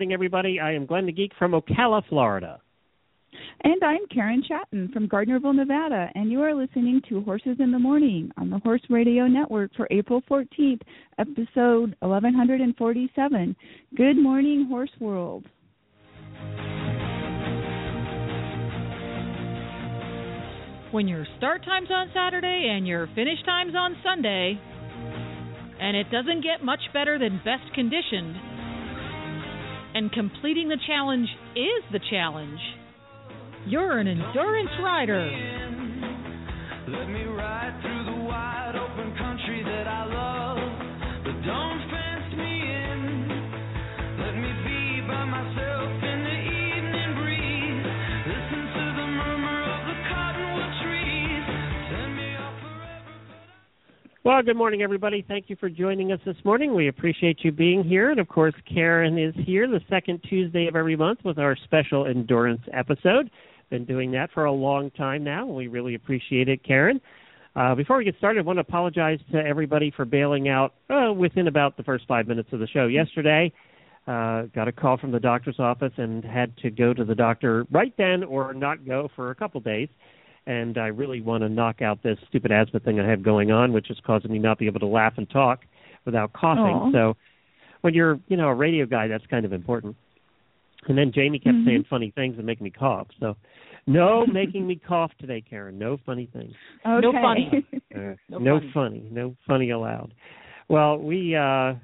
Morning, everybody. I am Glenn the Geek from Ocala, Florida. And I'm Karen Chaton from Gardnerville, Nevada, and you are listening to Horses in the Morning on the Horse Radio Network for April 14th, episode 1147. Good morning, Horse World. When your start time's on Saturday and your finish time's on Sunday, and it doesn't get much better than best conditioned, and completing the challenge is the challenge you're an endurance rider. Let me ride through the wide open country that I love. Well, good morning, everybody. Thank you for joining us this morning. We appreciate you being here. And of course, Karen is here the second Tuesday of every month with our special endurance episode. Been doing that for a long time now. We really appreciate it, Karen. Uh, before we get started, I want to apologize to everybody for bailing out uh, within about the first five minutes of the show yesterday. Uh, got a call from the doctor's office and had to go to the doctor right then or not go for a couple days. And I really want to knock out this stupid asthma thing I have going on, which is causing me not be able to laugh and talk without coughing. Aw. So when you're, you know, a radio guy, that's kind of important. And then Jamie kept Mhm. saying funny things and making me cough. So no making me cough today, Karen. No funny things. Okay. No funny. Uh, No no funny. funny. No funny allowed. Well, we uh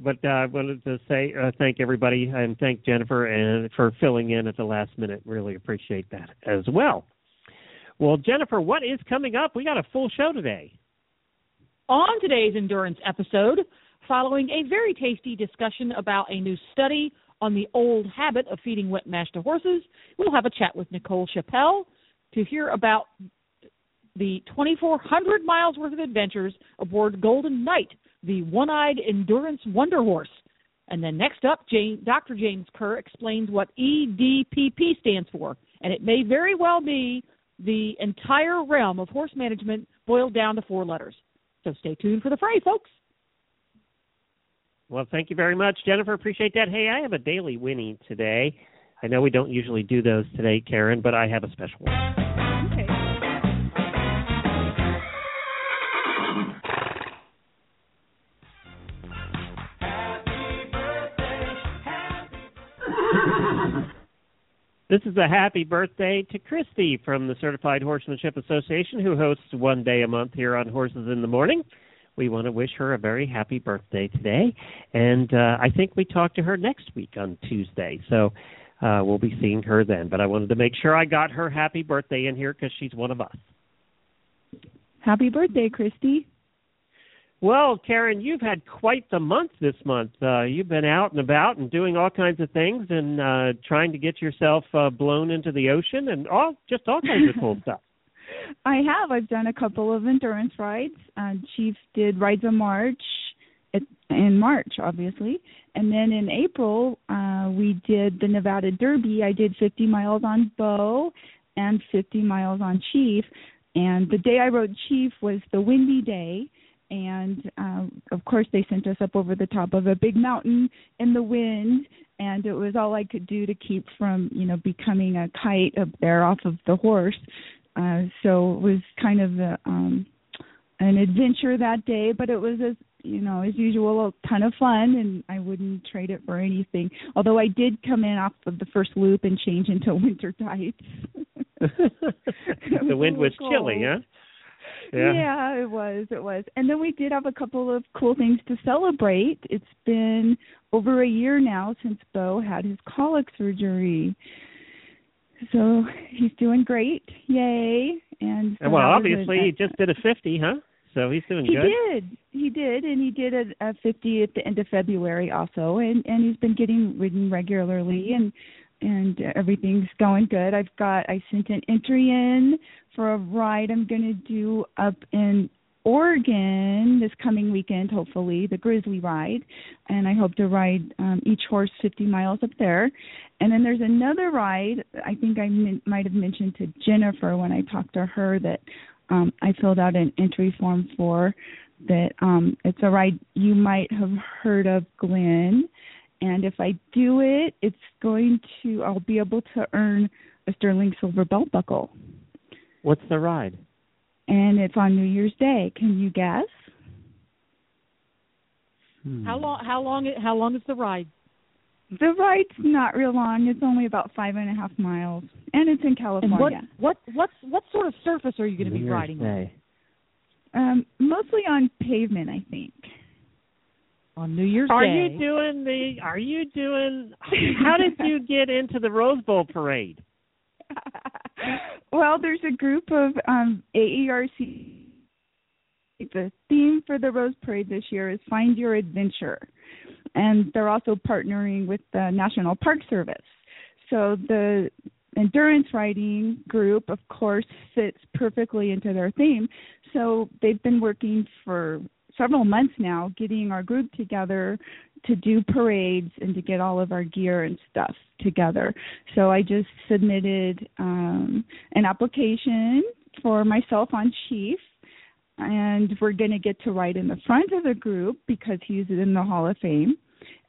but uh, I wanted to say uh, thank everybody and thank Jennifer and for filling in at the last minute. Really appreciate that as well. Well, Jennifer, what is coming up? We got a full show today. On today's endurance episode, following a very tasty discussion about a new study on the old habit of feeding wet mash to horses, we'll have a chat with Nicole Chappell to hear about the 2,400 miles worth of adventures aboard Golden Knight, the one-eyed endurance wonder horse. And then next up, Jane, Dr. James Kerr explains what EDPP stands for, and it may very well be the entire realm of horse management boiled down to four letters. So stay tuned for the fray, folks. Well, thank you very much, Jennifer. Appreciate that. Hey, I have a daily Winnie today. I know we don't usually do those today, Karen, but I have a special one. This is a happy birthday to Christy from the Certified Horsemanship Association, who hosts one day a month here on Horses in the Morning. We want to wish her a very happy birthday today, and uh, I think we talk to her next week on Tuesday. So uh, we'll be seeing her then. But I wanted to make sure I got her happy birthday in here because she's one of us. Happy birthday, Christy. Well, Karen, you've had quite the month this month. Uh, you've been out and about and doing all kinds of things and uh, trying to get yourself uh, blown into the ocean and all just all kinds of cool stuff. I have. I've done a couple of endurance rides. Uh, Chief did Rides of March in March, obviously, and then in April uh, we did the Nevada Derby. I did 50 miles on Bo and 50 miles on Chief. And the day I rode Chief was the windy day, and uh, of course they sent us up over the top of a big mountain in the wind, and it was all I could do to keep from, you know, becoming a kite up there off of the horse. Uh, so it was kind of a, um, an adventure that day, but it was as you know as usual a ton of fun, and I wouldn't trade it for anything. Although I did come in off of the first loop and change into winter tights. the wind was Cold. chilly, huh? Yeah. it was. It was. And then we did have a couple of cool things to celebrate. It's been over a year now since Bo had his colic surgery. So he's doing great. Yay. And so well, obviously, he just did a 50, huh? so he's doing he good. He did. He did, and he did a, a 50 at the end of February also, and and he's been getting ridden regularly, and and everything's going good. I've got I sent an entry in for a ride I'm going to do up in Oregon this coming weekend, hopefully the Grizzly Ride, and I hope to ride um, each horse 50 miles up there. And then there's another ride I think I min- might have mentioned to Jennifer when I talked to her that um, I filled out an entry form for. That um, it's a ride you might have heard of, Glenn. And if I do it, it's going to I'll be able to earn a sterling silver belt buckle. What's the ride? and it's on New Year's Day. Can you guess? Hmm. How long? How long? How long is the ride? The ride's not real long. It's only about five and a half miles, and it's in And California. what? What? What's what sort of surface are you going to be Year's riding on? Day. Um, mostly on pavement, I think. On New Year's Are Day. Are you doing the? Are you doing? How did you get into the Rose Bowl parade? well, there's a group of um AERC. The theme for the Rose Parade this year is Find Your Adventure, and they're also partnering with the National Park Service. So the endurance riding group, of course, fits perfectly into their theme. So they've been working for several months now, getting our group together to do parades and to get all of our gear and stuff together. So I just submitted um, an application for myself on Chief, and we're going to get to ride in the front of the group because he's in the Hall of Fame.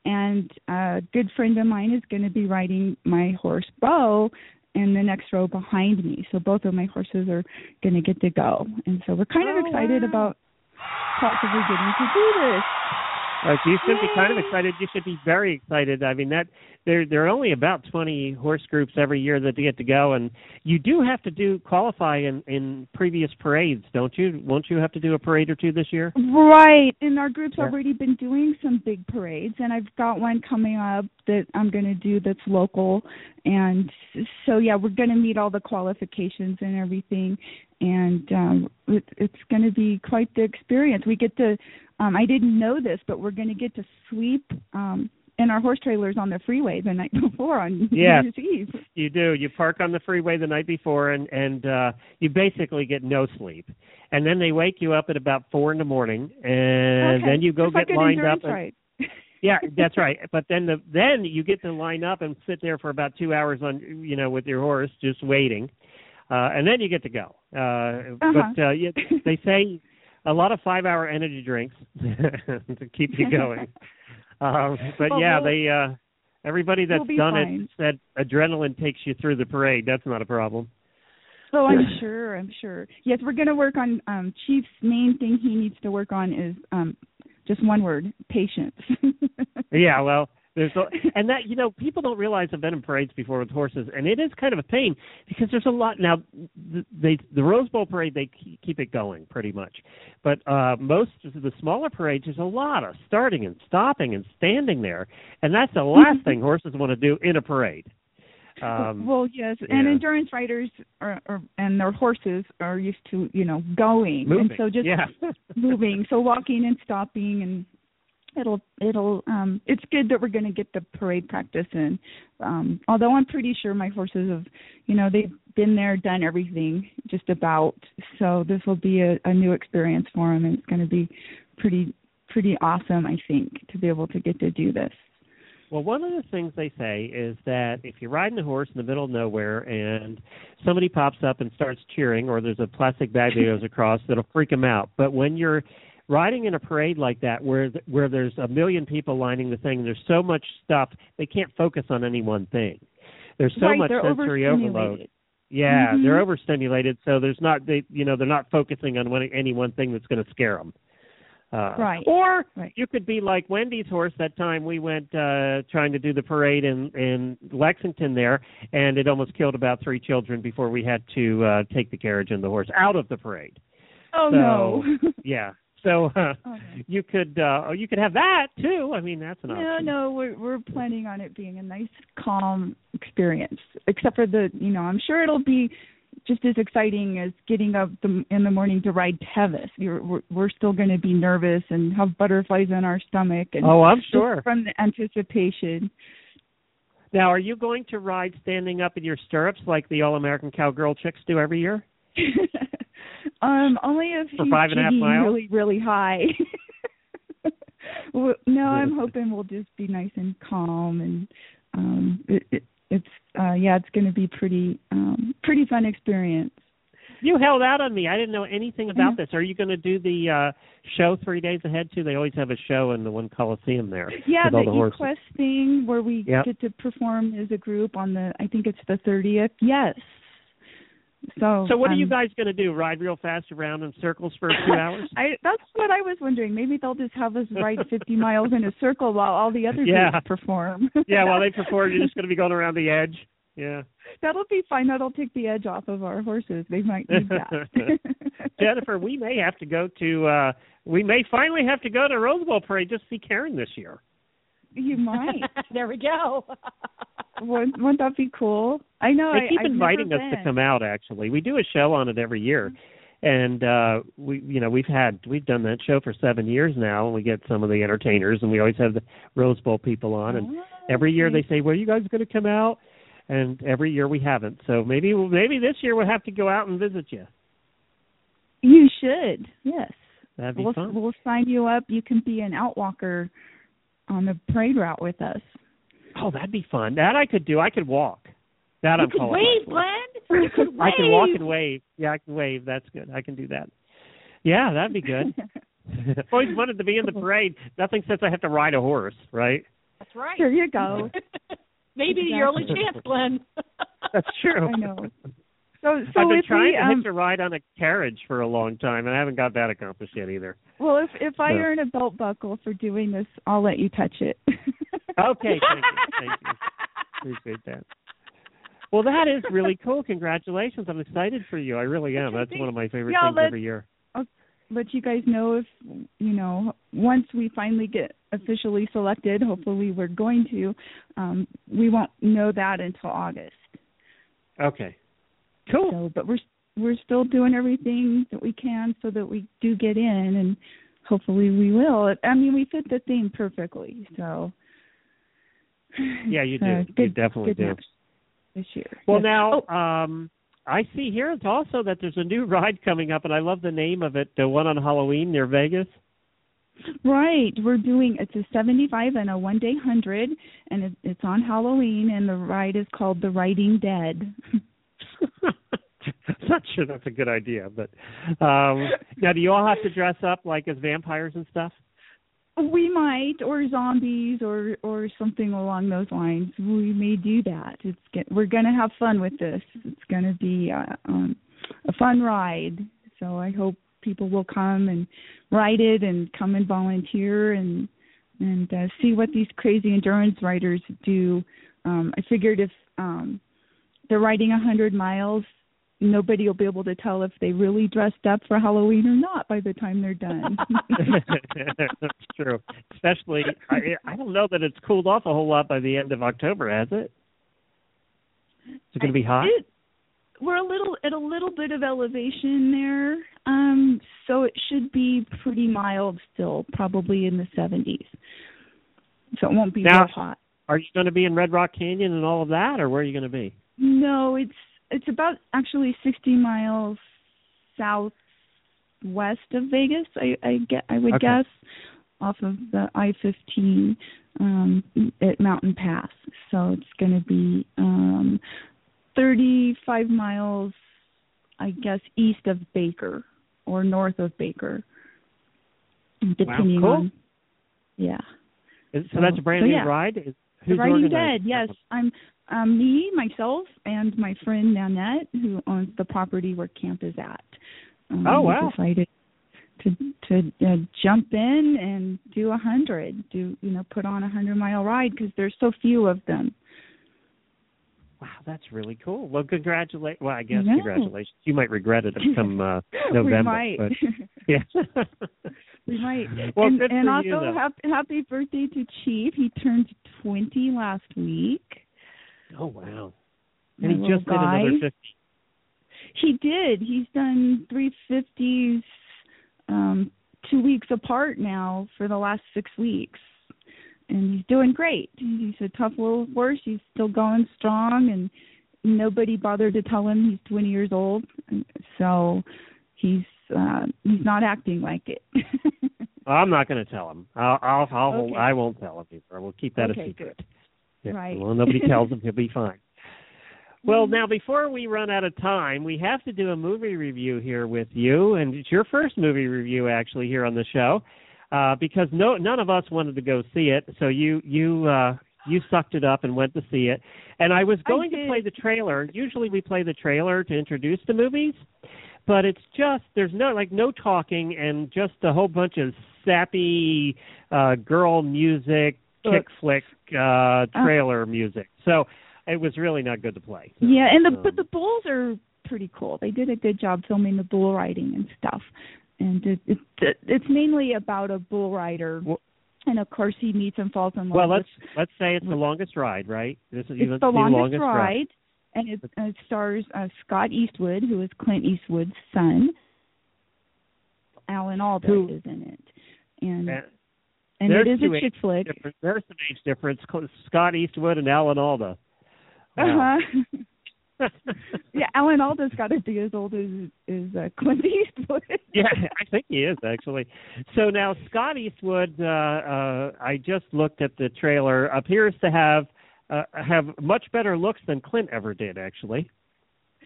And a good friend of mine is going to be riding my horse Bo in the next row behind me. So both of my horses are going to get to go, and so we're kind of Oh, excited wow. about possibly getting to do this. Uh, you should be kind of excited. You should be very excited. I mean, that there there are only about twenty horse groups every year that get to go, and you do have to do qualify in in previous parades, don't you? Won't you have to do a parade or two this year? Right, and our group's Yeah. already been doing some big parades, and I've got one coming up that I'm going to do that's local, and so yeah, we're going to meet all the qualifications and everything, and um, it, it's going to be quite the experience. We get to, um, I didn't know this, but we're going to get to sweep um, in our horse trailers on the freeway the night before on Yes. New Year's Eve. You do. You park on the freeway the night before, and and uh, you basically get no sleep. And then they wake you up at about four in the morning, and okay. then you go Just get like lined up. and- Yeah, that's right. But then the then you get to line up and sit there for about two hours on you know with your horse just waiting, uh, and then you get to go. Uh, Uh-huh. But uh, you, they say a lot of five hour energy drinks to keep you going. um, but Well, yeah, we'll- they uh, everybody that's we'll done fine. it said adrenaline takes you through the parade. That's not a problem. Oh, I'm sure. I'm sure. Yes, we're going to work on um Chief's main thing he needs to work on is um just one word, patience. Yeah, well, there's a, and that you know people don't realize I've been in parades before with horses, and it is kind of a pain because there's a lot. Now, th- they the Rose Bowl parade they ke- keep it going pretty much, but uh most of the smaller parades there's a lot of starting and stopping and standing there, and that's the last thing horses want to do in a parade. Um, well, yes, and endurance riders are, are and their horses are used to you know going, moving, and so just yeah. moving. So walking and stopping and it'll it'll um it's good that we're going to get the parade practice in. Um although i'm pretty sure my horses have you know they've been there done everything just about. So this will be a, a new experience for them and it's going to be pretty pretty awesome i think to be able to get to do this. Well, one of the things they say is that if you're riding a horse in the middle of nowhere and somebody pops up and starts cheering, or there's a plastic bag that goes across, that'll freak them out. But when you're riding in a parade like that, where where there's a million people lining the thing, there's so much stuff they can't focus on any one thing. There's so right much sensory overload. Yeah, Mhm. they're overstimulated, so there's not they you know they're not focusing on one, any one thing that's going to scare them. Uh, Right. Or Right. you could be like Wendy's horse that time we went uh trying to do the parade in in Lexington there, and it almost killed about three children before we had to uh take the carriage and the horse out of the parade. oh So, no Yeah. So uh, Oh, no. you could uh you could have that too. I mean that's an No, option. no, we're we're planning on it being a nice, calm experience. Except for the, you know, I'm sure it'll be, just as exciting as getting up the, in the morning to ride Tevis. You're, we're, we're still going to be nervous and have butterflies in our stomach, and oh, I'm sure. from the anticipation. Now, are you going to ride standing up in your stirrups like the All American Cowgirl chicks do every year? um, only if For five and a half miles? really, really high. Well, no, I'm hoping we'll just be nice and calm, and um, it, it, it's uh, yeah, it's going to be pretty um, pretty fun experience. You held out on me. I didn't know anything about this. Are you going to do the uh show three days ahead too? They always have a show in the one Coliseum there. Yeah, the the eQuest thing where we Yep. get to perform as a group on the I think it's the 30th. Yes. So So what are you um, guys going to do? Ride real fast around in circles for two hours? I that's what I was wondering. Maybe they'll just have us ride 50 miles in a circle while all the other Yeah. groups perform. yeah, while they perform, you're just going to be going around the edge. Yeah. That'll be fine. That'll take the edge off of our horses. They might need that. Jennifer, we may have to go to uh we may finally have to go to Rose Bowl Parade just to see Karen this year. You might. there we go. Wouldn't, wouldn't that be cool? I know. They I, keep I've inviting never us to come out actually. We do a show on it every year. And uh we you know, we've had we've done that show for 7 years now and we get some of the entertainers and we always have the Rose Bowl people on and Oh, every year okay. they say, "Well, you guys going to come out?" And every year we haven't. So maybe maybe this year we'll have to go out and visit you. You should. Yes. That'd be we'll fun. we'll sign you up. You can be an outwalker on the parade route with us. Oh, that'd be fun. That I could do. I could walk. That you I'm could calling wave, for. Glenn. You could wave. I can walk and wave. Yeah, I can wave. That's good. I can do that. Yeah, that'd be good. I've always wanted to be in the parade. Nothing says I have to ride a horse, right? That's right. There you go. Maybe the only chance, Glenn. That's true. I know. So so I've been trying to um hitch a ride on a carriage for a long time, and I haven't got that accomplished yet either. well if if I So- earn a belt buckle for doing this, I'll let you touch it. Okay, thank you. Thank you. Appreciate that. Well, that is really cool. Congratulations. I'm excited for you. I really am. That's one of my favorite Yeah, things every year. I'll let you guys know if you know once we finally get officially selected hopefully we're going to um we won't know that until august Okay. Cool. so but we're we're still doing everything that we can so that we do get in and hopefully we will i mean we fit the theme perfectly so Yeah, you uh, do. You definitely do. this year Well, Yes. now Oh, um, I see here it's also that there's a new ride coming up, and I love the name of it. The one on Halloween near Vegas. Right. We're doing it's a 75 and a one day 100 and it, it's on Halloween and the ride is called The Riding Dead. Not sure that's a good idea, but um, now do you all have to dress up like as vampires and stuff? we might or zombies or or something along those lines. We may do that. It's get, we're going to have fun with this. It's going to be uh, um a fun ride. So I hope people will come and ride it and come and volunteer and and uh, see what these crazy endurance riders do. Um I figured if um they're riding a hundred miles, nobody will be able to tell if they really dressed up for Halloween or not by the time they're done. that's true. Especially, I, I don't know that it's cooled off a whole lot by the end of October, has it? Is it going to be hot? It, we're a little at a little bit of elevation there, um, so it should be pretty mild still, probably in the 70s. So it won't be Now- real hot. Are you going to be in Red Rock Canyon and all of that, or where are you going to be? No, it's it's about actually 60 miles southwest of Vegas. I I get I would Okay. guess off of the I-15 um, at Mountain Pass. So it's going to be um, 35 miles, I guess, east of Baker or north of Baker, depending cool. on. Yeah. Is- So that's a brand So, new yeah. ride. Is, The who's Riding Dead, yes. I'm um me, myself, and my friend Nanette, who owns the property where camp is at. Um, Oh, wow. decided to to uh, jump in and do a hundred, do you know, put on a hundred mile ride because there's so few of them. Wow, that's really cool. Well, congratulate. Well, I guess No. congratulations. You might regret it come uh, November. we might. But, yeah. we might. Well, and good and for also you, happy, happy birthday to Chief. He turned 20 last week. Oh wow. My And he just did guy. another fifty. He did. He's done three fifties um two weeks apart now for the last six weeks. And he's doing great. He's a tough little horse. He's still going strong and nobody bothered to tell him he's twenty years old. So he's uh he's not acting like it. I'm not going to tell him. I'll, I'll, I'll Okay. I won't tell him either. We'll keep that Okay, a secret. good. Yeah. Right. Well, nobody tells him. He'll be fine. Well, now before we run out of time, we have to do a movie review here with you, and it's your first movie review actually here on the show, uh, because no none of us wanted to go see it, so you you uh, you sucked it up and went to see it. And I was I going to play the trailer. Usually we play the trailer to introduce the movies, but it's just there's no like no talking and just a whole bunch of sappy uh, girl music, kick flick uh, trailer music. So it was really not good to play. So, Yeah, and the um, but the bulls are pretty cool. They did a good job filming the bull riding and stuff. And it, it, it it's mainly about a bull rider, Well- and of course he meets and falls in love. Well, let's with, let's say it's the longest ride, right? This is it's the longest, ride, and it, uh, it stars uh, Scott Eastwood, who is Clint Eastwood's son. Alan Alda Who- is in it, and And and there's it is a chick flick. different, there's some age difference. Scott Eastwood and Alan Alda. Uh huh. yeah, Alan Alda's got to be as old as as uh, Clint Eastwood. yeah, I think he is actually. So now Scott Eastwood, uh, uh, I just looked at the trailer, appears to have uh, have much better looks than Clint ever did, actually.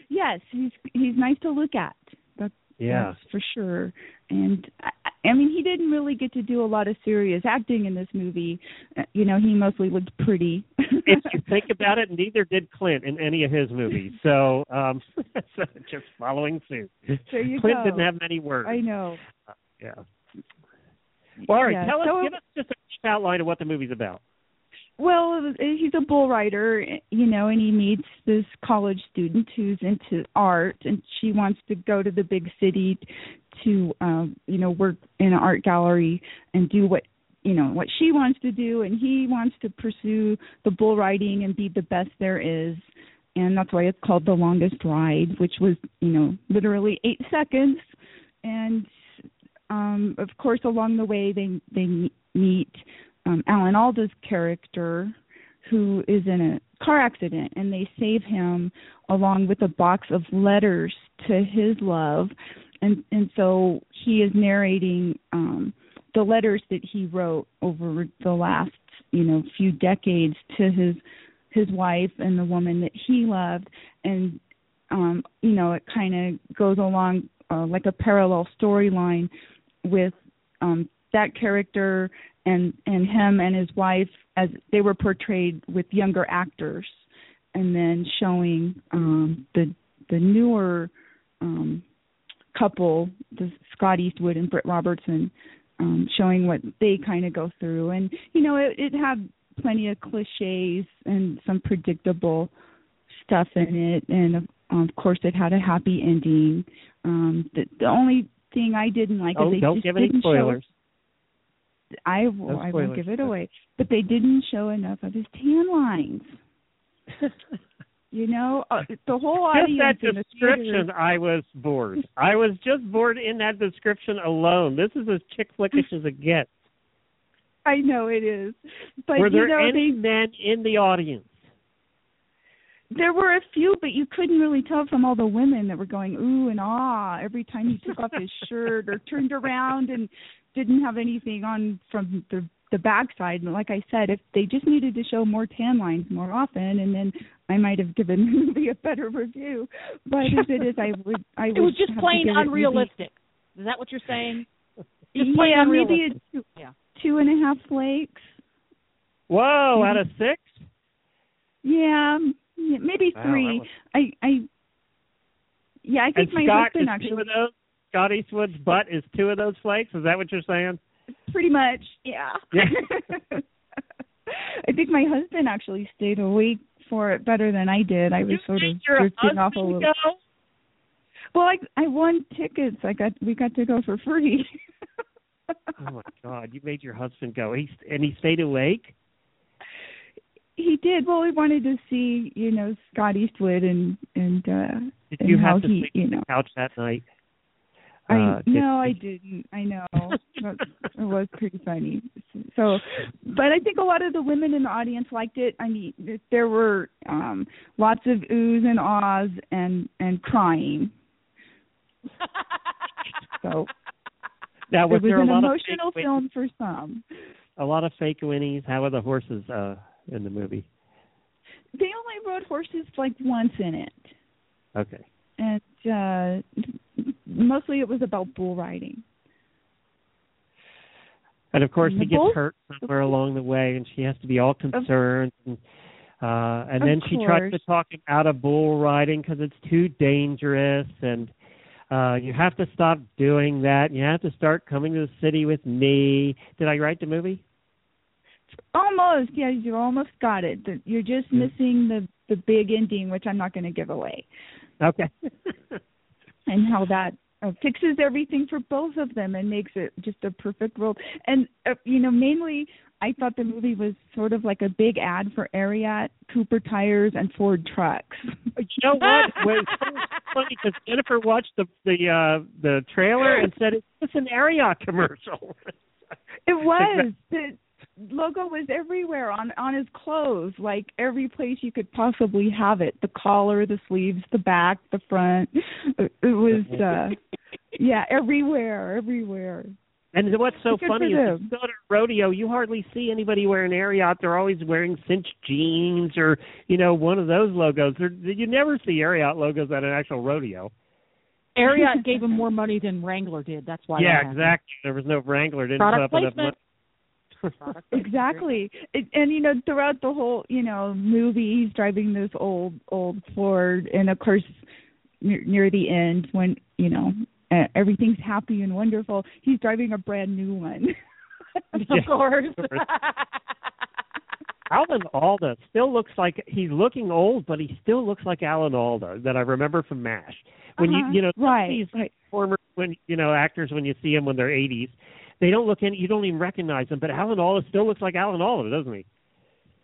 Yes, he's he's nice to look at. That's Yeah. that's for sure. And I, mean, he didn't really get to do a lot of serious acting in this movie. Uh, You know, he mostly looked pretty. if you think about it, neither did Clint in any of his movies. So, um, so just following suit. There you Clint go. didn't have many words. I know. Yeah. Well, all right. Yeah, Tell us, so- give us just a brief outline of what the movie's about. Well, he's a bull rider, you know, and he meets this college student who's into art, and she wants to go to the big city to, um, you know, work in an art gallery and do what, you know, what she wants to do, and he wants to pursue the bull riding and be the best there is, and that's why it's called the longest ride, which was, you know, literally eight seconds, and um, of course, along the way they they meet um, Alan Alda's character, who is in a car accident, and they save him along with a box of letters to his love, and and so he is narrating um, the letters that he wrote over the last you know few decades to his his wife and the woman that he loved, and um, you know it kind of goes along uh, like a parallel storyline with um, that character and and him and his wife as they were portrayed with younger actors and then showing um the the newer um couple the Scott Eastwood and Britt Robertson um showing what they kind of go through. And you know it it had plenty of cliches and some predictable stuff in it. And of, of course it had a happy ending. Um the the only thing I didn't like oh, is they don't just give didn't show spoilers. I No will, I won't give it away. But they didn't show enough of his tan lines. You know, uh, the whole audience. just that in the description, theater. I was bored. I was just bored in that description alone. This is as chick flickish as it gets. I know it is, but Were there you know, any they, men in the audience? there were a few, but you couldn't really tell from all the women that were going ooh and ah every time he took off his shirt or turned around and didn't have anything on from the the backside. And like I said, if they just needed to show more tan lines more often, and then I might have given the movie a better review. But as it is, I would I would It was just plain give it maybe- unrealistic. Is that what you're saying? Just yeah, plain maybe unrealistic. a two, Yeah. two and a half flakes. Whoa, Maybe- out of mm-hmm. six? Yeah, maybe three. that was- I I yeah, I think and my Scott husband actually two of those. Scott Eastwood's butt is two of those flakes. Is that what you're saying? pretty much. Yeah. Yeah. I think my husband actually stayed awake for it better than I did. I was you sort of drifting off a little. go? Well, I I won tickets. I got we got to go for free. Oh my God! You made your husband go. He and he stayed awake. he did. Well, we wanted to see, you know, Scott Eastwood and and uh Did and you how have to he, sleep you on know. the couch that night? I Uh, no, I didn't. I know But it was pretty funny. So, but I think a lot of the women in the audience liked it. I mean, there were um lots of oohs and ahs and and crying. So Now, it was was there an emotional film for some. A lot of fake whinnies. How are the horses uh, in the movie? They only rode horses like once in it, Okay. and uh mostly it was about bull riding. And of course, And he gets bull- hurt somewhere along the way, and she has to be all concerned. And, uh, and then she tries to talk him out of bull riding because it's too dangerous, and uh, you have to stop doing that. You have to start coming to the city with me. Did I write the movie? Almost, yeah, you almost got it. You're just missing the the big ending, which I'm not going to give away, Okay. and how that uh, fixes everything for both of them and makes it just a perfect world. And uh, you know, mainly, I thought the movie was sort of like a big ad for Ariat, Cooper tires, and Ford trucks. you know what? Wait, funny because Jennifer watched the the uh, the trailer and said it's just an Ariat commercial. It was. Logo was everywhere on on his clothes, like every place you could possibly have it. The collar, the sleeves, the back, the front. It it was uh yeah, everywhere, everywhere. And what's so Good funny is them. you go to a rodeo, you hardly see anybody wearing Ariat. They're always wearing cinch jeans or you know one of those logos. They're, you never see Ariat logos at an actual rodeo. Ariat gave him more money than Wrangler did. That's why. yeah, that exactly. There was no Wrangler. Didn't Product put up enough placement. money. Exactly. It, and you know, throughout the whole, you know, movie, he's driving this old old Ford and of course near, near the end when, you know, everything's happy and wonderful, he's driving a brand new one. of Yeah, course. of course. Alan Alda still looks like he's looking old, but he still looks like Alan Alda that I remember from MASH. When Uh-huh. you you know Right, these right. former when you know actors when you see them when they're 80s, they don't look any you don't even recognize them. But Alan Alda still looks like Alan Alda, doesn't he?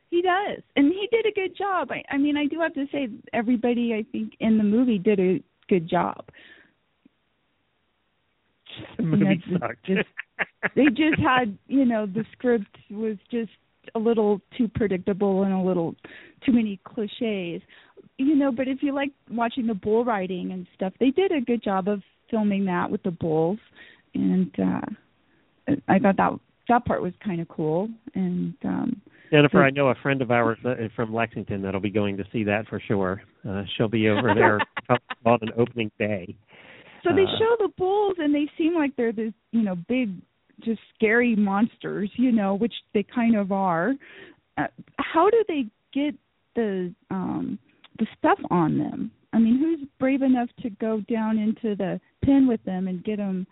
He does, and he did a good job. I, I mean, I do have to say, everybody I think in the movie did a good job. The movie sucked. just- They just had, you know, the script was just a little too predictable and a little too many cliches, you know. But if you like watching the bull riding and stuff, they did a good job of filming that with the bulls, and uh I thought that that part was kind of cool. And um Jennifer, I know a friend of ours from Lexington that'll be going to see that for sure. Uh, she'll be over there on an opening day. So they Uh, show the bulls, and they seem like they're this, you know, big, just scary monsters, you know, which they kind of are. Uh, how do they get the um the stuff on them? I mean, who's brave enough to go down into the pen with them and get them,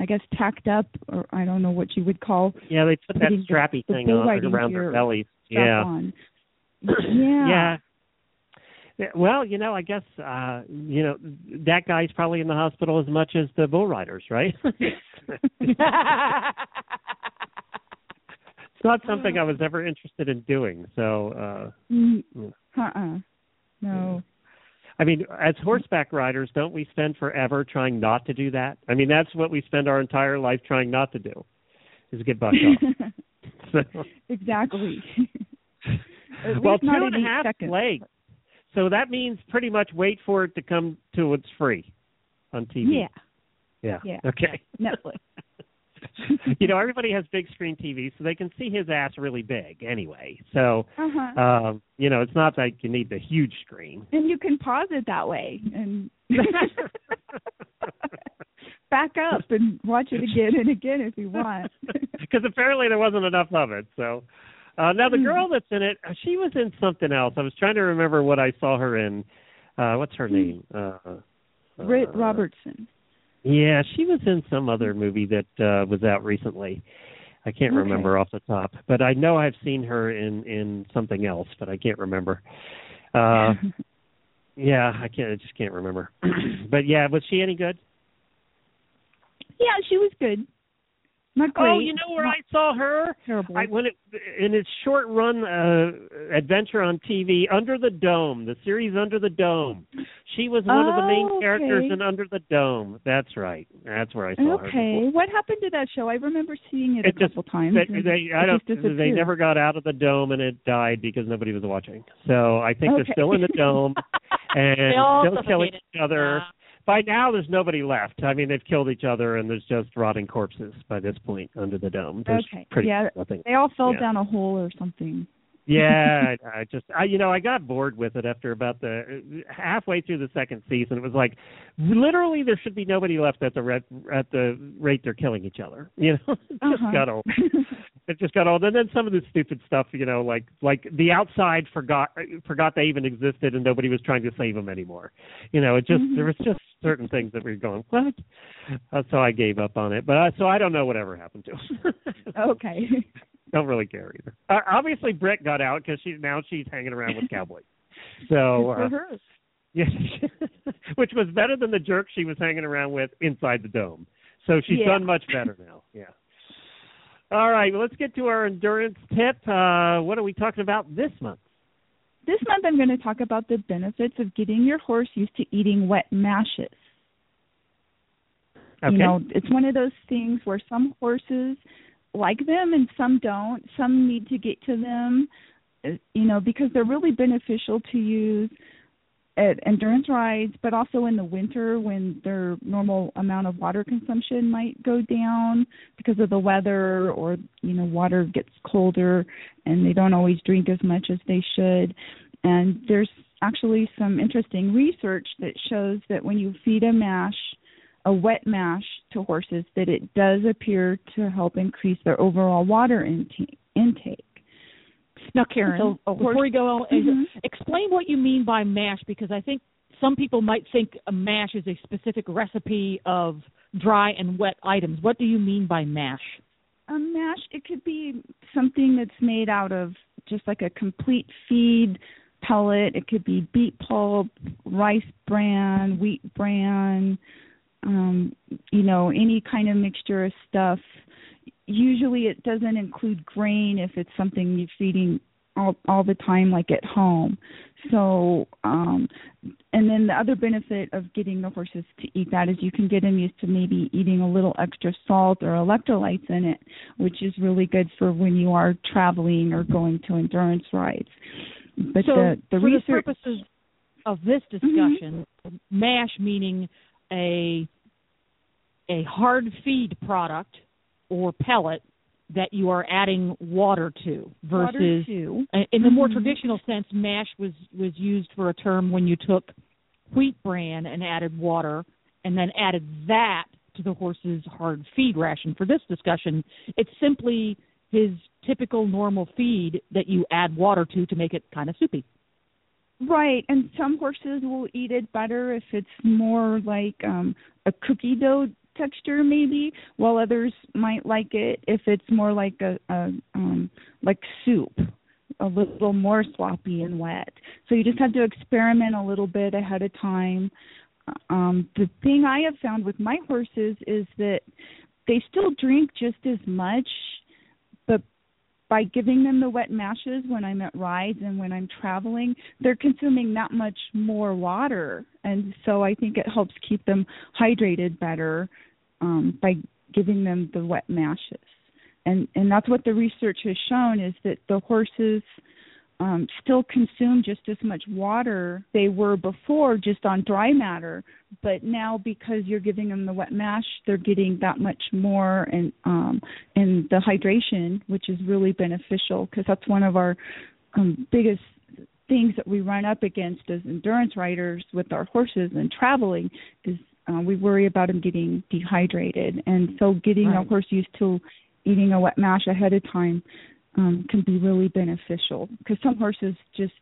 I guess, tacked up, or I don't know what you would call Yeah, they put that strappy the thing bull on around their bellies. Yeah. on. Yeah. yeah. Yeah, Well, you know, I guess uh you know that guy's probably in the hospital as much as the bull riders, right? it's not something I was ever interested in doing. So, uh Mm, uh-uh. No. I mean, as horseback riders, don't we spend forever trying not to do that? I mean, that's what we spend our entire life trying not to do, is get bucked off. So, exactly. Well, two and a half seconds. legs. So that means pretty much wait for it to come to it's free on TV. Yeah, Yeah. Yeah. Okay. Netflix. you know, everybody has big screen TVs, so they can see his ass really big anyway. So, Uh-huh. um, you know, it's not like you need the huge screen. and you can pause it that way and back up and watch it again and again if you want. Because apparently there wasn't enough of it. So, uh, now the Hmm. girl that's in it, uh, she was in something else. I was trying to remember what I saw her in. Uh, what's her name? Uh, Britt uh, Robertson. Yeah, she was in some other movie that uh was out recently. I can't Okay. remember off the top, but I know I've seen her in in something else, but I can't remember. Uh yeah, I can't I just can't remember. but yeah, was she any good? yeah, she was good. Not great. Oh, you know where not I saw her? terrible. I when it in its short run uh, adventure on TV, Under the Dome, the series Under the Dome. She was one of the main Oh, characters in Under the Dome. That's right. That's where I saw her. okay. What happened to that show? I remember seeing it, It a just- couple times. They, they, I don't. just They never got out of the dome, and it died because nobody was watching. So I think Okay. they're still in the dome and They still killing each other. Uh, By now, there's nobody left. I mean, they've killed each other, and there's just rotting corpses by this point under the dome. There's Okay. pretty Yeah. nothing. They all fell Yeah. down a hole or something. Yeah, I, I just I you know I got bored with it after about the halfway through the second season. It was like literally there should be nobody left at the red, at the rate they're killing each other. You know, it just Uh-huh. got old. It just got old. And then some of the stupid stuff, you know, like like the outside forgot forgot they even existed and nobody was trying to save them anymore. You know, it just Mhm. there was just certain things that were going what. Uh, so I gave up on it. But uh, so I don't know whatever happened to him. okay. don't really care either. Uh, obviously, Britt got out because she's now she's hanging around with cowboys. So, uh, yeah, which was better than the jerk she was hanging around with inside the dome. So she's Yeah. done much better now. Yeah. All right, well, let's get to our endurance tip. Uh, what are we talking about this month? This month I'm going to talk about the benefits of getting your horse used to eating wet mashes. Okay. You know, it's one of those things where some horses like them and some don't. Some need to get to them, uh, you know, because they're really beneficial to use at endurance rides, but also in the winter when their normal amount of water consumption might go down because of the weather or, you know, water gets colder and they don't always drink as much as they should. And there's actually some interesting research that shows that when you feed a mash, a wet mash to horses, that it does appear to help increase their overall water intake. intake. now, Karen, So, before we go on, Mhm. explain what you mean by mash because I think some people might think a mash is a specific recipe of dry and wet items. What do you mean by mash? A mash, it could be something that's made out of just like a complete feed pellet. It could be beet pulp, rice bran, wheat bran, um, you know, any kind of mixture of stuff. Usually it doesn't include grain if it's something you're feeding all all the time like at home. So um and then the other benefit of getting the horses to eat that is you can get them used to maybe eating a little extra salt or electrolytes in it, which is really good for when you are traveling or going to endurance rides. But so, the the for research the purposes of this discussion, mash meaning a a hard feed product or pellet that you are adding water to versus water. Uh, In the more Mhm. traditional sense, mash was was used for a term when you took wheat bran and added water, and then added that to the horse's hard feed ration. For this discussion, it's simply his typical normal feed that you add water to to make it kind of soupy. Right, and some horses will eat it better if it's more like um a cookie dough texture maybe, while others might like it if it's more like a, a um like soup, a little more sloppy and wet. So you just have to experiment a little bit ahead of time. Um the thing I have found with my horses is that they still drink just as much by giving them the wet mashes when I'm at rides and when I'm traveling, they're consuming that much more water. And so I think it helps keep them hydrated better um, by giving them the wet mashes. And and that's what the research has shown is that the horses um, still consume just as much water they were before just on dry matter, but now because you're giving them the wet mash, they're getting that much more and um, and the hydration, which is really beneficial because that's one of our um, biggest things that we run up against as endurance riders with our horses and traveling is uh, we worry about them getting dehydrated, and so getting Right. a horse used to eating a wet mash ahead of time um, can be really beneficial because some horses just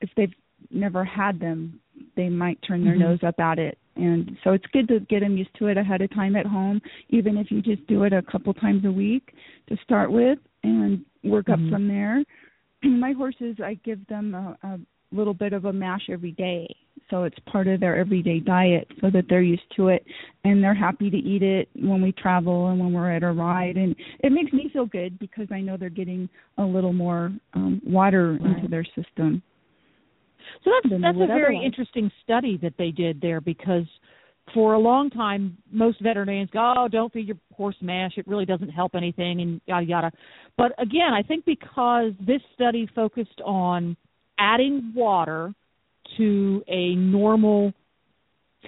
if they've never had them they might turn their Mhm. nose up at it and so it's good to get them used to it ahead of time at home even if you just do it a couple times a week to start with and work Mhm. up from there my horses i give them a, a little bit of a mash every day so it's part of their everyday diet so that they're used to it and they're happy to eat it when we travel and when we're at a ride and it makes me feel good because I know they're getting a little more um water Right. into their system. So that's that's a very interesting study that they did there because for a long time most veterinarians go, Oh, don't feed your horse mash, it really doesn't help anything and yada yada. But again, I think because this study focused on adding water to a normal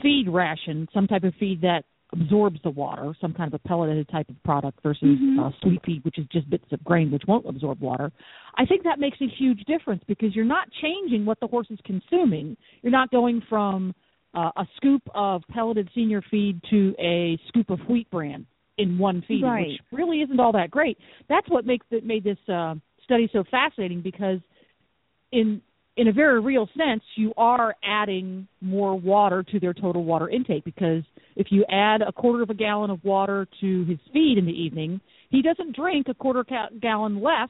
feed ration, some type of feed that absorbs the water, some kind of a pelleted type of product versus Mhm. uh, sweet feed, which is just bits of grain which won't absorb water. I think that makes a huge difference because you're not changing what the horse is consuming. You're not going from uh, a scoop of pelleted senior feed to a scoop of wheat bran in one feed, Right. which really isn't all that great. That's what makes it made this uh, study so fascinating because in in a very real sense, you are adding more water to their total water intake because if you add a quarter of a gallon of water to his feed in the evening, he doesn't drink a quarter ca- gallon less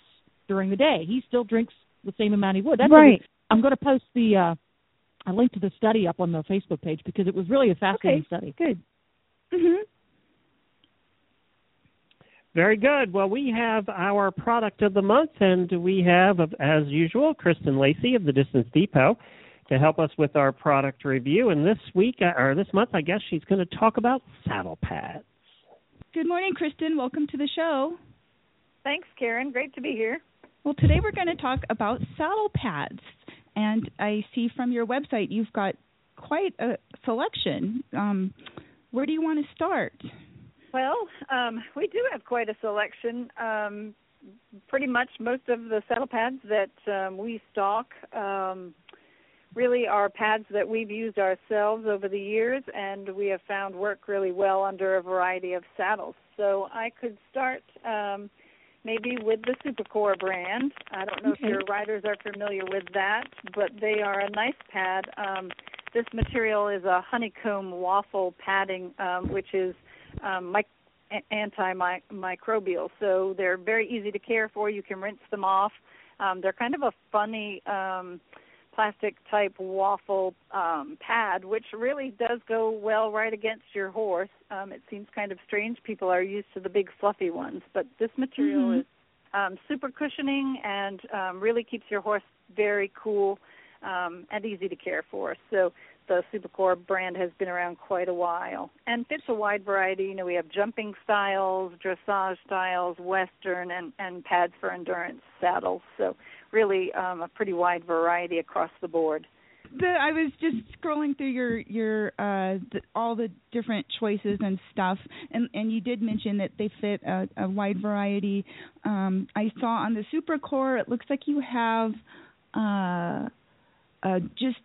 during the day. He still drinks the same amount he would. That's right. A, I'm going to post the uh, a link to the study up on the Facebook page because it was really a fascinating Okay. study. Good. Mhm. Very good. Well, we have our product of the month, and we have, as usual, Kristen Lacey of the Distance Depot to help us with our product review. And this week, uh, or this month, I guess she's going to talk about saddle pads. Good morning, Kristen. Welcome to the show. Thanks, Karen. Great to be here. Well, today we're going to talk about saddle pads. And I see from your website you've got quite a selection. Um, where do you want to start? Well, um, we do have quite a selection. Um, pretty much most of the saddle pads that um, we stock um, really are pads that we've used ourselves over the years, and we have found work really well under a variety of saddles. So I could start um, maybe with the Supracor brand. I don't know Okay. if your riders are familiar with that, but they are a nice pad. Um, this material is a honeycomb waffle padding, um, which is um, mic- antimicrobial. So they're very easy to care for. You can rinse them off. Um, they're kind of a funny um, plastic type waffle um, pad, which really does go well right against your horse. Um, it seems kind of strange. People are used to the big fluffy ones, but this material Mhm. is um, super cushioning and um, really keeps your horse very cool um, and easy to care for. So the Supracor brand has been around quite a while and fits a wide variety. You know, we have jumping styles, dressage styles, western, and and pads for endurance saddles. So really um, a pretty wide variety across the board. The, I was just scrolling through your your uh the, all the different choices and stuff, and and you did mention that they fit a, a wide variety. Um, I saw on the Supracor, it looks like you have uh, uh, just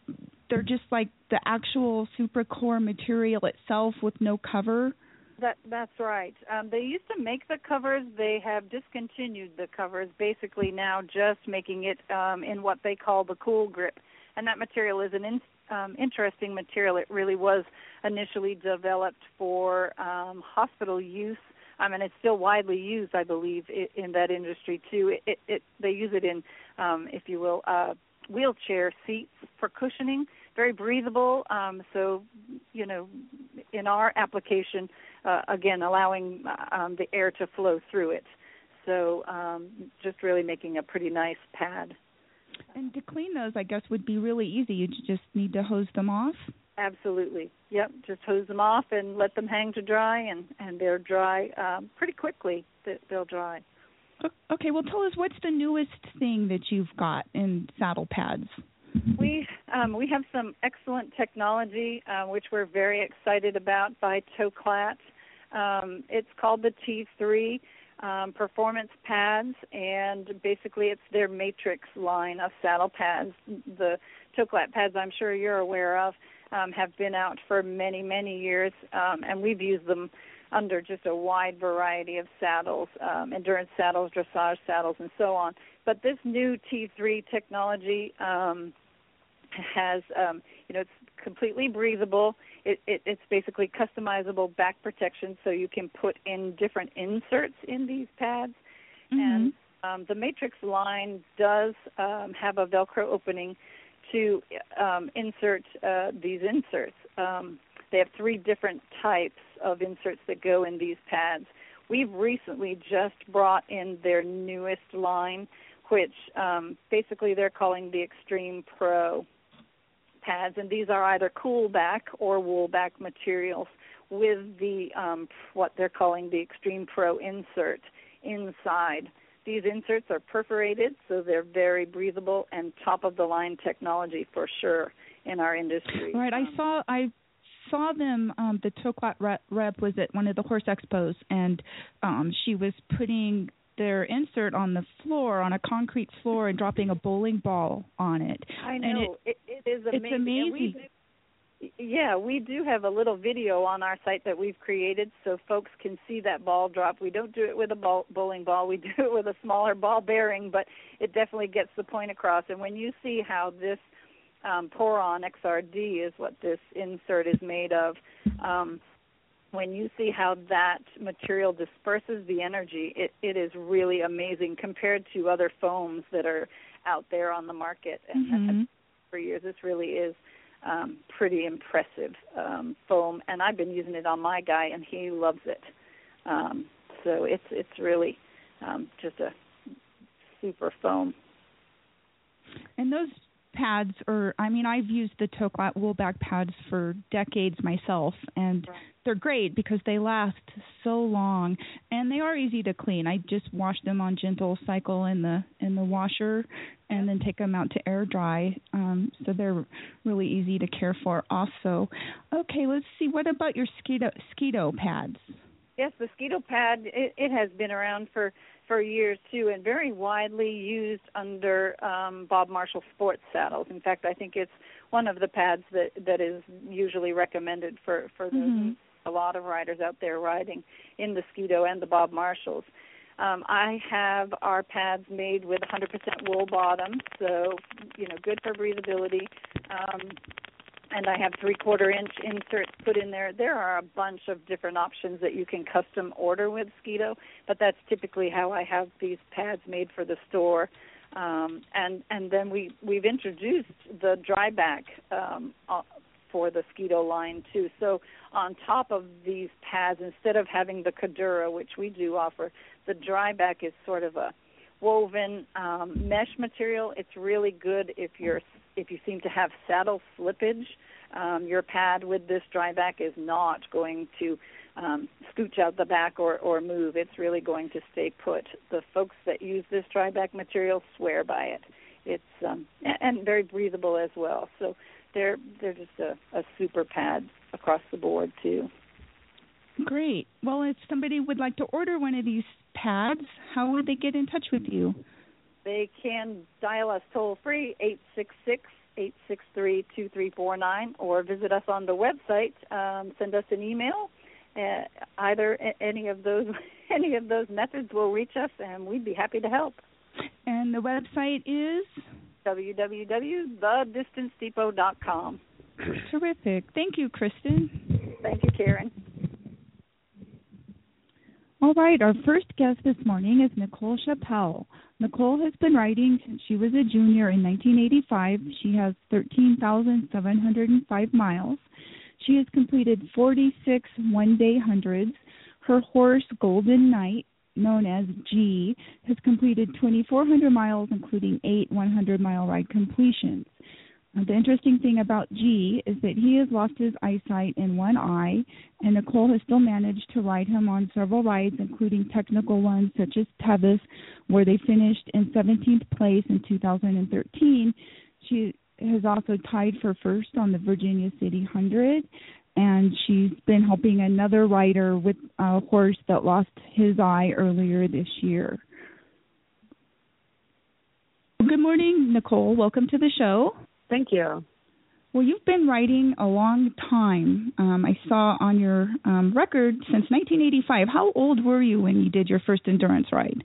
they're just like the actual Supracor material itself with no cover. That that's right. Um, they used to make the covers. They have discontinued the covers. Basically now, just making it um, in what they call the cool grip, and that material is an in, um, interesting material. It really was initially developed for um, hospital use. I mean, it's still widely used, I believe, in, in that industry too. It, it, it they use it in, um, if you will, uh, wheelchair seats for cushioning. Very breathable. Um, so, you know, in our application, uh, again, allowing um, the air to flow through it. So, um, just really making a pretty nice pad. And to clean those, I guess would be really easy. You just need to hose them off. Absolutely. Yep. Just hose them off and let them hang to dry, and and they're dry um, pretty quickly. They'll dry. Okay, well, tell us what's the newest thing that you've got in saddle pads. We um, we have some excellent technology uh, which we're very excited about by Toklat. Um, it's called the T3 um, Performance Pads, and basically it's their Matrix line of saddle pads. The Toklat pads, I'm sure you're aware of, um, have been out for many many years, um, and we've used them under just a wide variety of saddles, um, endurance saddles, dressage saddles, and so on. But this new T3 technology um, has, um, you know, it's completely breathable. It, it, it's basically customizable back protection, so you can put in different inserts in these pads. And um, the Matrix line does um, have a Velcro opening to um, insert uh, these inserts. Um, they have three different types of inserts that go in these pads. We've recently just brought in their newest line, which um, basically they're calling the Extreme Pro pads, and these are either cool back or wool back materials with the um, what they're calling the Extreme Pro insert inside. These inserts are perforated, so they're very breathable and top of the line technology for sure in our industry. Right. I Um, saw I saw them. Um, the Toklat rep, was at one of the horse expos, and um, she was putting their insert on the floor on a concrete floor and dropping a bowling ball on it. I and know it, it is it's amazing. We amazing. do- yeah, we do have a little video on our site that we've created so folks can see that ball drop. We don't do it with a ball, bowling ball. We do it with a smaller ball bearing, but it definitely gets the point across. And when you see how this um, Poron XRD is what this insert is made of, um, when you see how that material disperses the energy, it, it is really amazing compared to other foams that are out there on the market. And Mhm. for years, this really is um, pretty impressive um, foam, and I've been using it on my guy, and he loves it. Um, so it's it's really um, just a super foam. And those pads are I mean I've used the Toklat wool back pads for decades myself and they're great because they last so long and they are easy to clean. I just wash them on gentle cycle in the in the washer and then take them out to air dry. Um so they're really easy to care for also. Okay, let's see what about your Skito Skito pads? Yes, the Skito pad it, it has been around for for years too, and very widely used under um, Bob Marshall sports saddles. In fact, I think it's one of the pads that that is usually recommended for for the, Mhm. a lot of riders out there riding in the Skito and the Bob Marshalls. Um, I have our pads made with 100% wool bottom, so you know good for breathability. Um, and I have three quarter inch inserts put in there. There are a bunch of different options that you can custom order with Skito, but that's typically how I have these pads made for the store. Um, and and then we we've introduced the dry back um, uh, for the Skeeto line too. So on top of these pads, instead of having the Cordura, which we do offer, the dry back is sort of a woven um, mesh material. It's really good if you're if you seem to have saddle slippage. Um, your pad with this dry back is not going to um, scooch out the back or, or move. It's really going to stay put. The folks that use this dry back material swear by it. It's um, and very breathable as well. So they're they're just a, a super pad across the board too. Great. Well, if somebody would like to order one of these pads, how would they get in touch with you? They can dial us toll free eight six six eight six three two three four nine, or visit us on the website. Um, send us an email. Uh, either any of those any of those methods will reach us, and we'd be happy to help. And the website is www.thedistancedepot.com. terrific. Thank you, Kristen. Thank you, Karen. All right, our first guest this morning is Nicole Chappell. Nicole has been riding since she was a junior in 1985. She has 13,705 miles. She has completed 46 one day hundreds. Her horse, Golden Knight, known as G, has completed 2,400 miles, including eight 100 mile ride completions. The interesting thing about G is that he has lost his eyesight in one eye, and Nicole has still managed to ride him on several rides, including technical ones such as Tevis, where they finished in 17th place in 2013. She has also tied for first on the Virginia City 100, and she's been helping another rider with a horse that lost his eye earlier this year. Good morning, Nicole. Welcome to the show. Thank you. Well, you've been writing a long time. Um, I saw on your um, record since 1985. How old were you when you did your first endurance ride?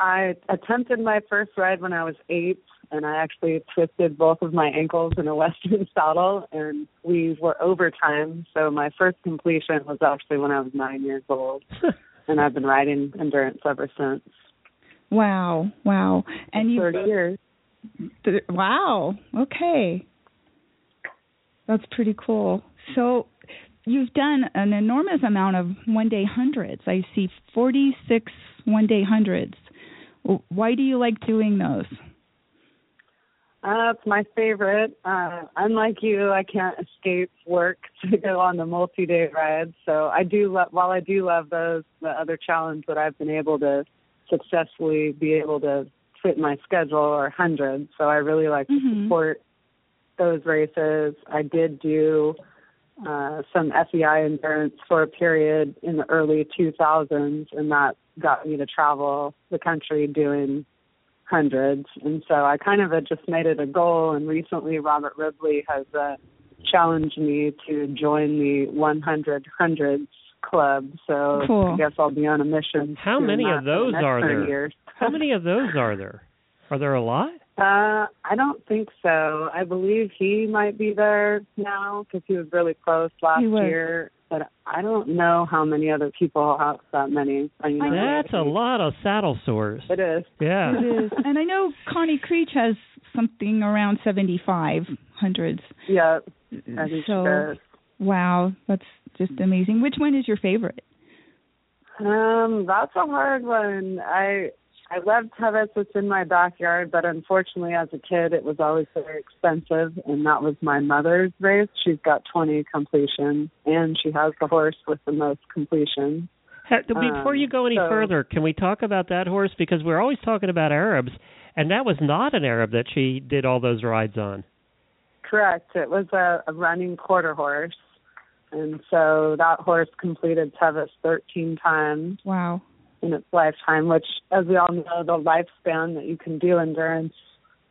I attempted my first ride when I was eight, and I actually twisted both of my ankles in a Western saddle, and we were overtime. So my first completion was actually when I was nine years old, and I've been riding endurance ever since. Wow, wow. And you Thirty years. Wow. Okay. That's pretty cool. So you've done an enormous amount of one day hundreds. I see 46 one day hundreds. Why do you like doing those? Uh, it's my favorite. Uh, unlike you, I can't escape work to go on the multi-day rides. So I do love. While I do love those, the other challenge that I've been able to successfully be able to fit my schedule are hundreds. So I really like to Mhm. support those races. I did do uh, some FEI endurance for a period in the early 2000s, and that got me to travel the country doing hundreds. And so I kind of had just made it a goal. And recently, Robert Ribley has uh, challenged me to join the 100 hundreds club. So Cool. I guess I'll be on a mission. How many of for the those are there? Years. How many of those are there? Are there a lot? Uh, I don't think so. I believe he might be there now because he was really close last year. But I don't know how many other people have that many. I mean, That's a lot of saddle sores. It is. Yeah. It is. And I know Connie Creech has something around 75 hundreds. Yeah. So wow, that's just amazing. Which one is your favorite? Um, that's a hard one. I I love Tevis. It's in my backyard, but unfortunately, as a kid, it was always very expensive, and that was my mother's race. She's got 20 completions, and she has the horse with the most completions. Before Um, you go any so- further, can we talk about that horse? Because we're always talking about Arabs, and that was not an Arab that she did all those rides on. Correct. It was a, a running quarter horse, and so that horse completed Tevis 13 times. Wow. in its lifetime, which, as we all know, the lifespan that you can do endurance,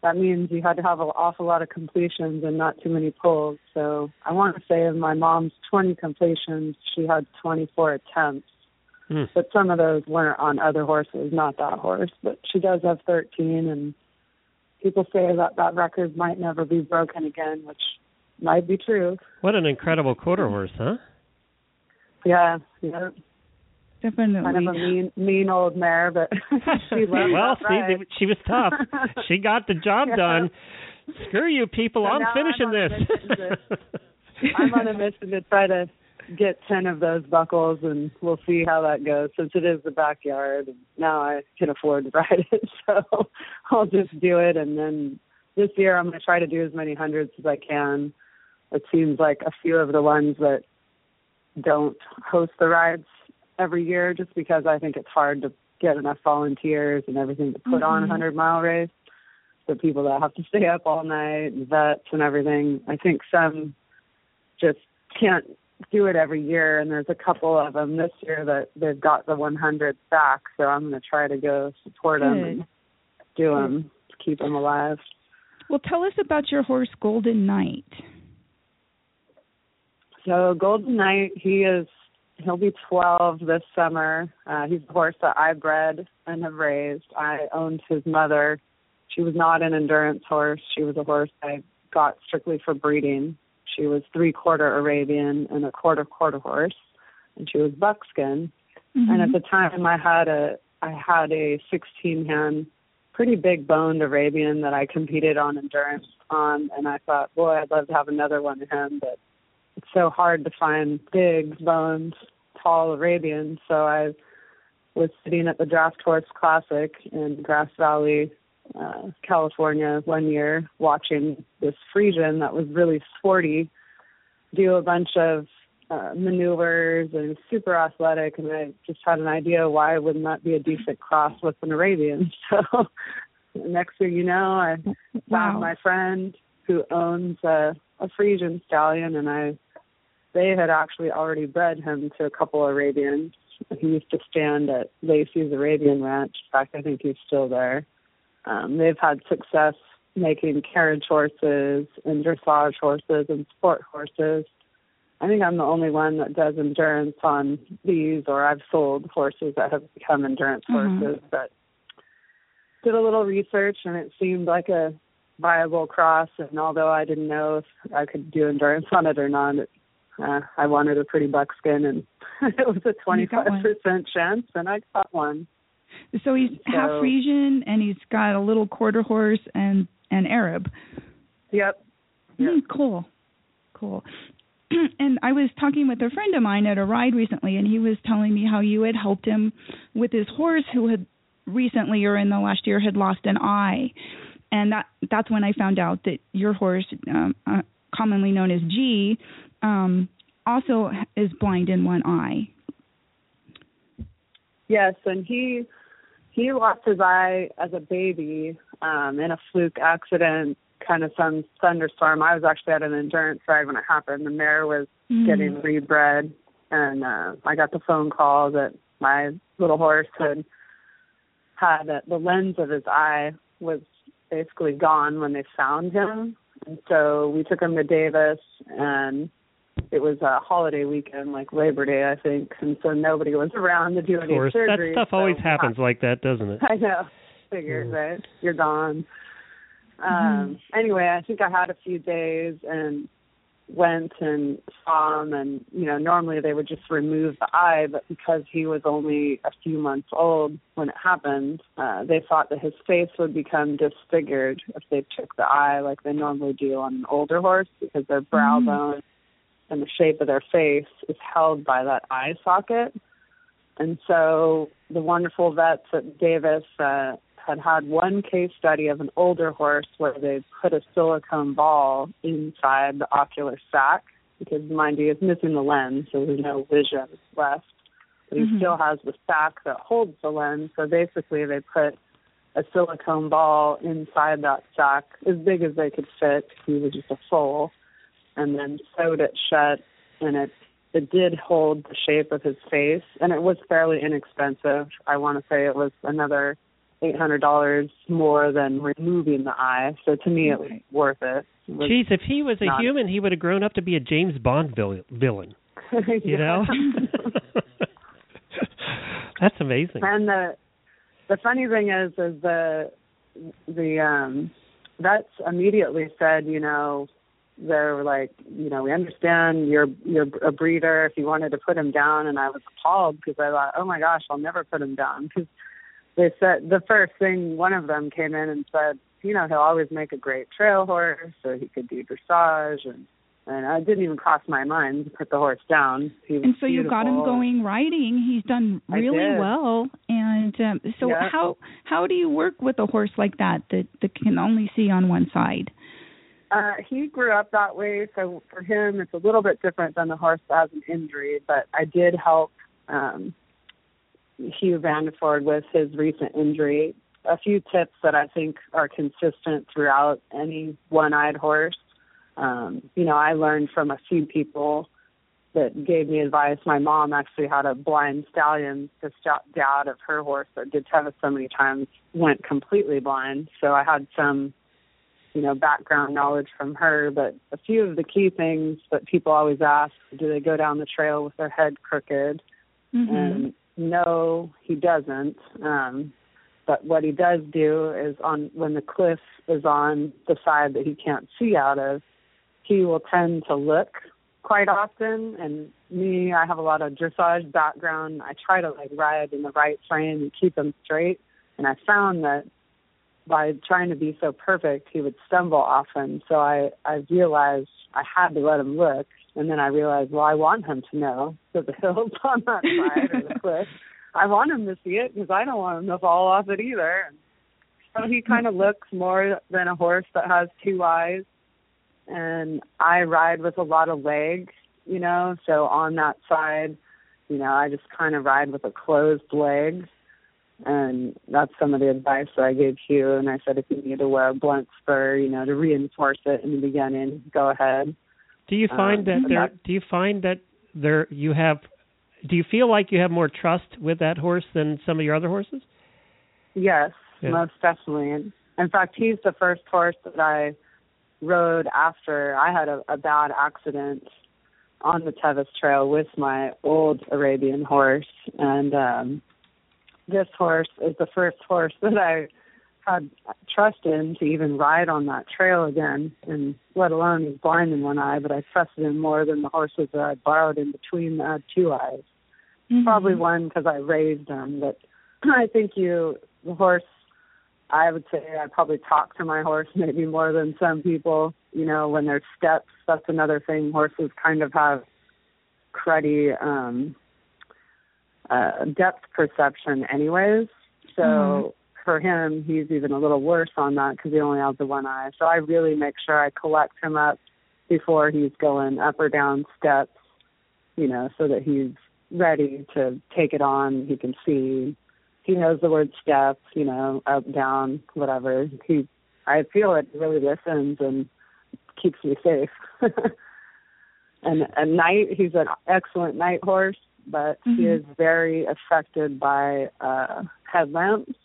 that means you had to have an awful lot of completions and not too many pulls. So I want to say of my mom's 20 completions, she had 24 attempts. Hmm. But some of those weren't on other horses, not that horse. But she does have 13, and people say that that record might never be broken again, which might be true. What an incredible quarter horse, huh? Yeah, yeah. Definitely. Kind of a mean, mean old mare, but she loved well, that ride. see, she was tough. she got the job Yeah. done. Screw you people, So I'm finishing I'm on this. mission I'm on a mission to try to get ten of those buckles, and we'll see how that goes. Since it is the backyard, and now I can afford to ride it, so I'll just do it. And then this year, I'm going to try to do as many hundreds as I can. It seems like a few of the ones that don't host the rides every year, just because I think it's hard to get enough volunteers and everything to put on a Mhm. hundred mile race. The people that have to stay up all night, vets and everything. I think some just can't do it every year, and there's a couple of them this year that they've got the 100 back. So I'm going to try to go support them and do them keep them alive. Well, tell us about your horse Golden Knight. So Golden Knight, he is he'll be 12 this summer. Uh, he's a horse that I bred and have raised. I owned his mother. She was not an endurance horse. She was a horse I got strictly for breeding. She was three quarter Arabian and a quarter quarter horse, and she was buckskin. And at the time, I had a I had a 16 hand, pretty big boned Arabian that I competed on endurance on, and I thought, boy, I'd love to have another one of him, but it's so hard to find big boned, tall Arabians. So I was sitting at the Draft Horse Classic in Grass Valley, uh, California, one year, watching this Friesian that was really sporty do a bunch of uh, maneuvers and super athletic, and I just had an idea why wouldn't that be a decent cross with an Arabian? So next thing you know, I Wow. found my friend who owns a, a Friesian stallion, and I they had actually already bred him to a couple Arabians. He used to stand at Lacey's Arabian Ranch. In fact, I think he's still there. Um, they've had success making carriage horses and dressage horses and sport horses. I think I'm the only one that does endurance on these, or I've sold horses that have become endurance Mhm. horses. But did a little research, and it seemed like a viable cross. And although I didn't know if I could do endurance on it or not, it, uh, I wanted a pretty buckskin, and it was a You got one. 25% chance, and I got one. So he's half So- Friesian and he's got a little quarter horse and and Arab. Yep. Mm, cool, cool. and I was talking with a friend of mine at a ride recently, and he was telling me how you had helped him with his horse who had recently or in the last year had lost an eye, and that that's when I found out that your horse, um, uh, commonly known as G, um, also is blind in one eye. Yes, and he he lost his eye as a baby um, in a fluke accident, kind of some thunderstorm. I was actually at an endurance ride when it happened. The mare was Mm. getting rebred, and uh, I got the phone call that my little horse had had a, the lens of his eye was basically gone when they found him, and so we took him to Davis, and it was a holiday weekend, like Labor Day, I think, and so nobody was around to do Of any course, that surgery. stuff so always happens like that, doesn't it? I know. Figured, Mm. right? You're gone. Um anyway, I think I had a few days and went and saw him and you know, normally they would just remove the eye, but because he was only a few months old when it happened, uh they thought that his face would become disfigured if they took the eye like they normally do on an older horse because their brow Mm. bone and the shape of their face is held by that eye socket. And so the wonderful vets at Davis uh, had had one case study of an older horse where they put a silicone ball inside the ocular sac because, mind you, he's missing the lens, so there's no vision left. But he Mhm. still has the sac that holds the lens. So basically, they put a silicone ball inside that sac as big as they could fit. He was just a foal, and then sewed it shut, and it it did hold the shape of his face, and it was fairly inexpensive. I want to say it was another eight hundred dollars more than removing the eye. So to me, it was worth it. it was, Geez, if he was a not- human, he would have grown up to be a James Bond villain. You know? That's amazing. and the the funny thing is, is the the um vets immediately said, you know, they're like, you know, we understand you're you're a breeder. If you wanted to put him down, and I was appalled because I thought, oh my gosh, I'll never put him down because they said the first thing one of them came in and said, you know, he'll always make a great trail horse, so he could do dressage, and and it didn't even cross my mind to put the horse down. He was And so you got him going riding. He's done really well. And um, so Yeah. how how do you work with a horse like that that that can only see on one side? Uh, he grew up that way, so for him, it's a little bit different than the horse that has an injury. But I did help um, Hugh Vandeford with his recent injury. A few tips that I think are consistent throughout any one-eyed horse. Um, you know, I learned from a few people that gave me advice. My mom actually had a blind stallion. The dad of her horse that did Tevis so many times went completely blind. So I had some you know, background knowledge from her, but a few of the key things that people always ask, do they go down the trail with their head crooked? Mm-hmm. And no, he doesn't. Um, but what he does do is on when the cliff is on the side that he can't see out of, he will tend to look quite often. And me, I have a lot of dressage background. I try to like ride in the right frame and keep him straight. And I found that by trying to be so perfect, he would stumble often. So I I realized I had to let him look, and then I realized, well, I want him to know that the hill's on that side or the cliff. I want him to see it because I don't want him to fall off it either. So he kind of looks more than a horse that has two eyes, and I ride with a lot of legs, you know. So on that side, you know, I just kind of ride with a closed leg and that's some of the advice that I gave Hugh. And I said, if you need to wear a blunt spur, you know, to reinforce it in the beginning, go ahead. Do you find Um, that there? that- Do you find that there you have? Do you feel like you have more trust with that horse than some of your other horses? Yes, Yeah. most definitely. And in fact, he's the first horse that I rode after I had a, a bad accident on the Tevis Trail with my old Arabian horse, and um this horse is the first horse that I had trust in to even ride on that trail again, and let alone he's blind in one eye, but I trusted him more than the horses that I borrowed in between had two eyes. Mhm. Probably one because I raised them, but I think you the horse I would say I probably talk to my horse maybe more than some people. You know, when there's steps, that's another thing. Horses kind of have cruddy um uh depth perception anyways. So Mhm. For him, he's even a little worse on that because he only has the one eye. So I really make sure I collect him up before he's going up or down steps, you know, so that he's ready to take it on. He can see. He knows the word steps, you know, up, down, whatever. He, I feel it really listens and keeps me safe. and at night, he's an excellent night horse, but he Mhm. is very affected by uh headlamps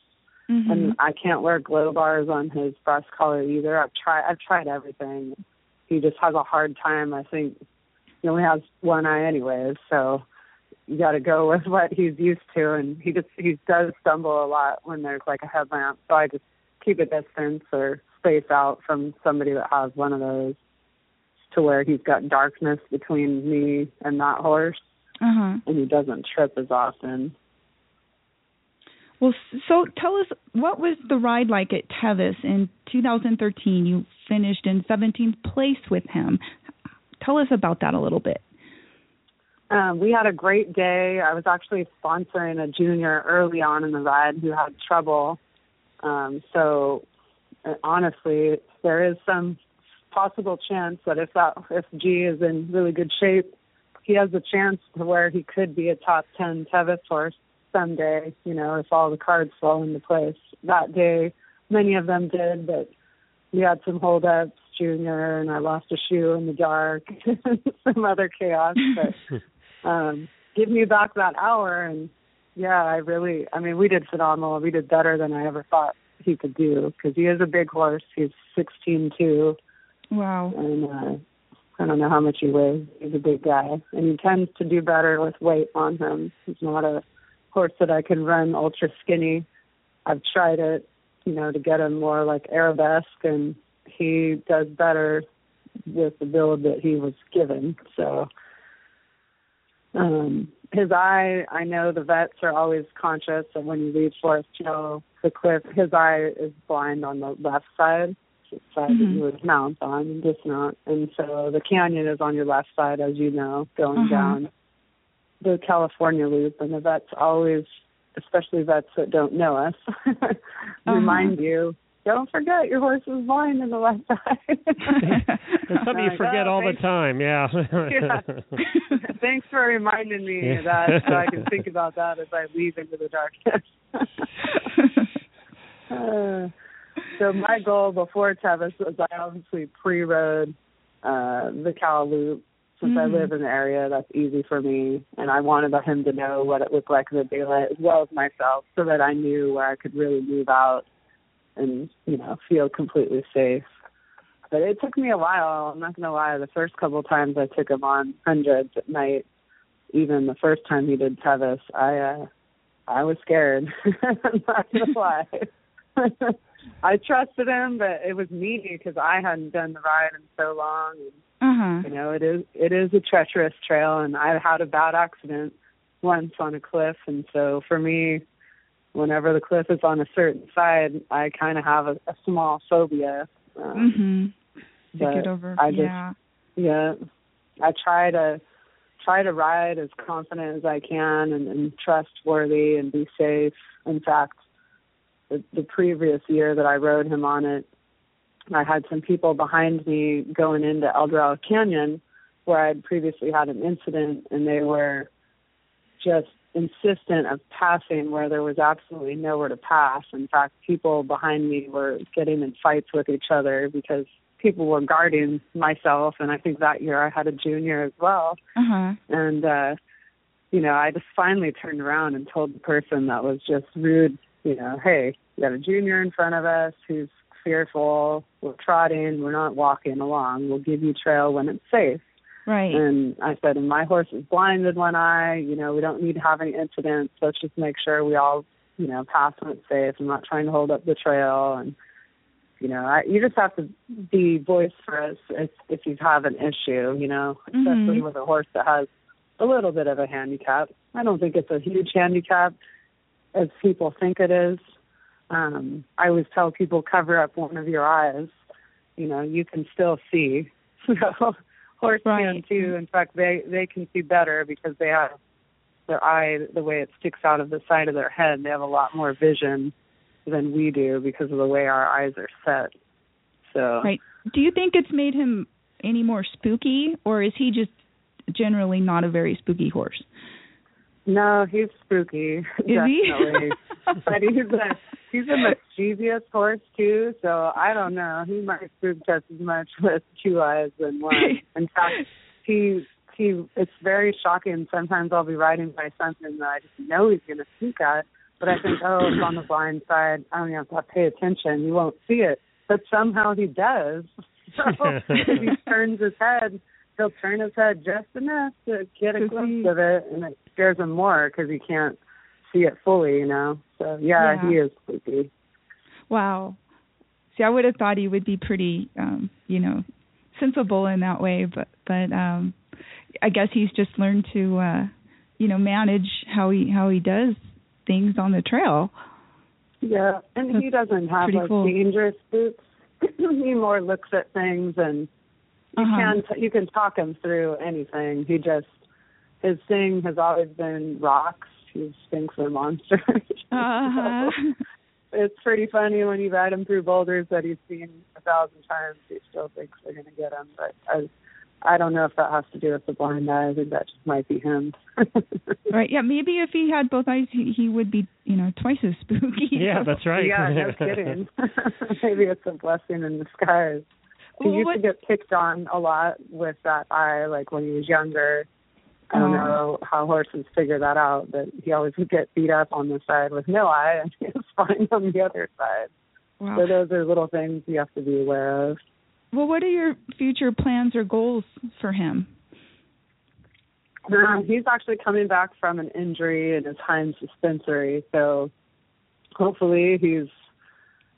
Mhm. and I can't wear glow bars on his breast collar either. I've tried I've tried everything. He just has a hard time. I think he only has one eye anyways, so you got to go with what he's used to. And he just he does stumble a lot when there's like a headlamp, so I just keep a distance or space out from somebody that has one of those to where he's got darkness between me and that horse, uh-huh. and he doesn't trip as often. Well, so tell us what was the ride like at Tevis in 2013? You finished in 17th place with him. Tell us about that a little bit. Um, we had a great day. I was actually sponsoring a junior early on in the ride who had trouble. Um, so uh, honestly, there is some possible chance that if that if G is in really good shape, he has a chance to where he could be a top ten Tevis horse someday. You know, if all the cards fall into place. That day, many of them did, but we had some holdups, junior, and I lost a shoe in the dark, some other chaos. But um give me back that hour and yeah i really i mean we did phenomenal we did better than i ever thought he could do because he is a big horse he's sixteen two Wow. and uh i don't know how much he weighs he's a big guy and he tends to do better with weight on him he's not a horse that i can run ultra skinny. I've tried it you know to get him more like arabesque and he does better with the build that he was given. So um his eye i know the vets are always conscious of when you leave forest hill the cliff his eye is blind on the left side. The side that Mhm. you would mount on and dismount and so the canyon is on your left side as you know going Uh-huh. down the california loop and the vets always especially vets that don't know us remind you don't forget your horse is blind in the left eye It's something you forget oh, all the time. Yeah. Yeah. Thanks for reminding me of that so I can think about that as I leave into the darkness. uh, so my goal before Tevis was I obviously pre-rode uh, the Cal Loop. Since I Mhm. live in the area, that's easy for me, and I wanted him to know what it looked like in the daylight as well as myself, so that I knew where I could really move out and you know feel completely safe. But it took me a while. I'm not gonna lie. The first couple of times I took him on hundreds at night, even the first time he did Tevis, I uh I was scared. I'm not gonna lie. I trusted him, but it was me because I hadn't done the ride in so long. Uh-huh. You know, it is it is a treacherous trail, and I had a bad accident once on a cliff, and so for me, whenever the cliff is on a certain side, I kind of have a, a small phobia. Um, Mhm. To get over. I just- yeah. yeah i try to try to ride as confident as i can and, and trustworthy and be safe in fact the, the previous year that i rode him on it i had some people behind me going into el dorado canyon where i'd previously had an incident and they were just insistent of passing where there was absolutely nowhere to pass in fact people behind me were getting in fights with each other because people were guarding myself and I think that year I had a junior as well Uh-huh. and uh you know I just finally turned around and told the person that was just rude you know hey you got a junior in front of us who's fearful. We're trotting. We're not walking along. We'll give you trail when it's safe. Right. and I said and my horse is blind in one eye. You know we don't need to have any incidents. Let's just make sure we all you know pass when it's safe. I'm not trying to hold up the trail. And you know, I, you just have to be boisterous if if you have an issue, you know, especially Mhm. with a horse that has a little bit of a handicap. I don't think it's a huge handicap as people think it is, um I always tell people cover up one of your eyes. You know, you can still see. So horse Right. can too. In fact, they they can see better because they have their eye the way it sticks out of the side of their head. They have a lot more vision than we do because of the way our eyes are set. So Right. Do you think it's made him any more spooky, or is he just generally not a very spooky horse? No, he's spooky. Is he? but he's a he's a mischievous horse too, so I don't know. He might spook just as much with two eyes than one. In fact, he he it's very shocking. Sometimes I'll be riding by something that I just know he's gonna spook at, but I think, oh, it's on the blind side. I don't have to pay attention. He won't see it, but somehow he does. So if he turns his head, he'll turn his head just enough to get a glimpse of it, and it scares him more because he can't see it fully, you know. So yeah, Yeah. he is spooky. Wow. See, I would have thought he would be pretty, um, you know, sensible in that way, but but um I guess he's just learned to, uh, you know, manage how he how he does things on the trail. Yeah, and he doesn't have like cool. dangerous boots. he more looks at things, and you Uh-huh. can t- you can talk him through anything. He just his thing has always been rocks. He thinks they're monsters. Uh-huh. So it's pretty funny when you ride him through boulders that he's seen a thousand times. He still thinks they're going to get him, but I I don't know if that has to do with the blind eye. I think that just might be him. Right. Yeah. Maybe if he had both eyes, he, he would be, you know, twice as spooky. yeah, that's right. Yeah, no kidding. Maybe it's a blessing in disguise. He Well, used what- to get picked on a lot with that eye, like when he was younger. I don't Oh. know how horses figure that out, but he always would get beat up on the side with no eye, and he was fine on the other side. Wow. So those are little things you have to be aware of. Well, what are your future plans or goals for him? Um, he's actually coming back from an injury in his hind suspensory, so hopefully he's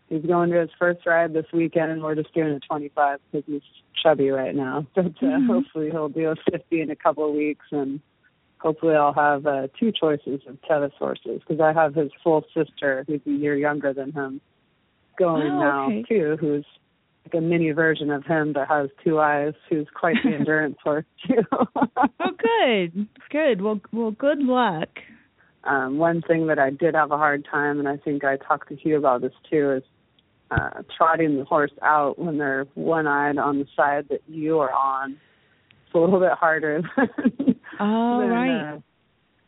he's going to his first ride this weekend, and we're just doing a 25 because he's chubby right now. But uh, Mhm. hopefully he'll do a 50 in a couple of weeks, and hopefully I'll have uh, two choices of Tevis horses because I have his full sister, who's a year younger than him, going Oh, now okay. too, who's like a mini version of him that has two eyes, who's quite the endurance horse too. Oh, good, good. Well, well, good luck. um, one thing that I did have a hard time, and I think I talked to Hugh about this too, is uh, trotting the horse out when they're one-eyed on the side that you are on. It's a little bit harder. Than, Oh, than, right. uh,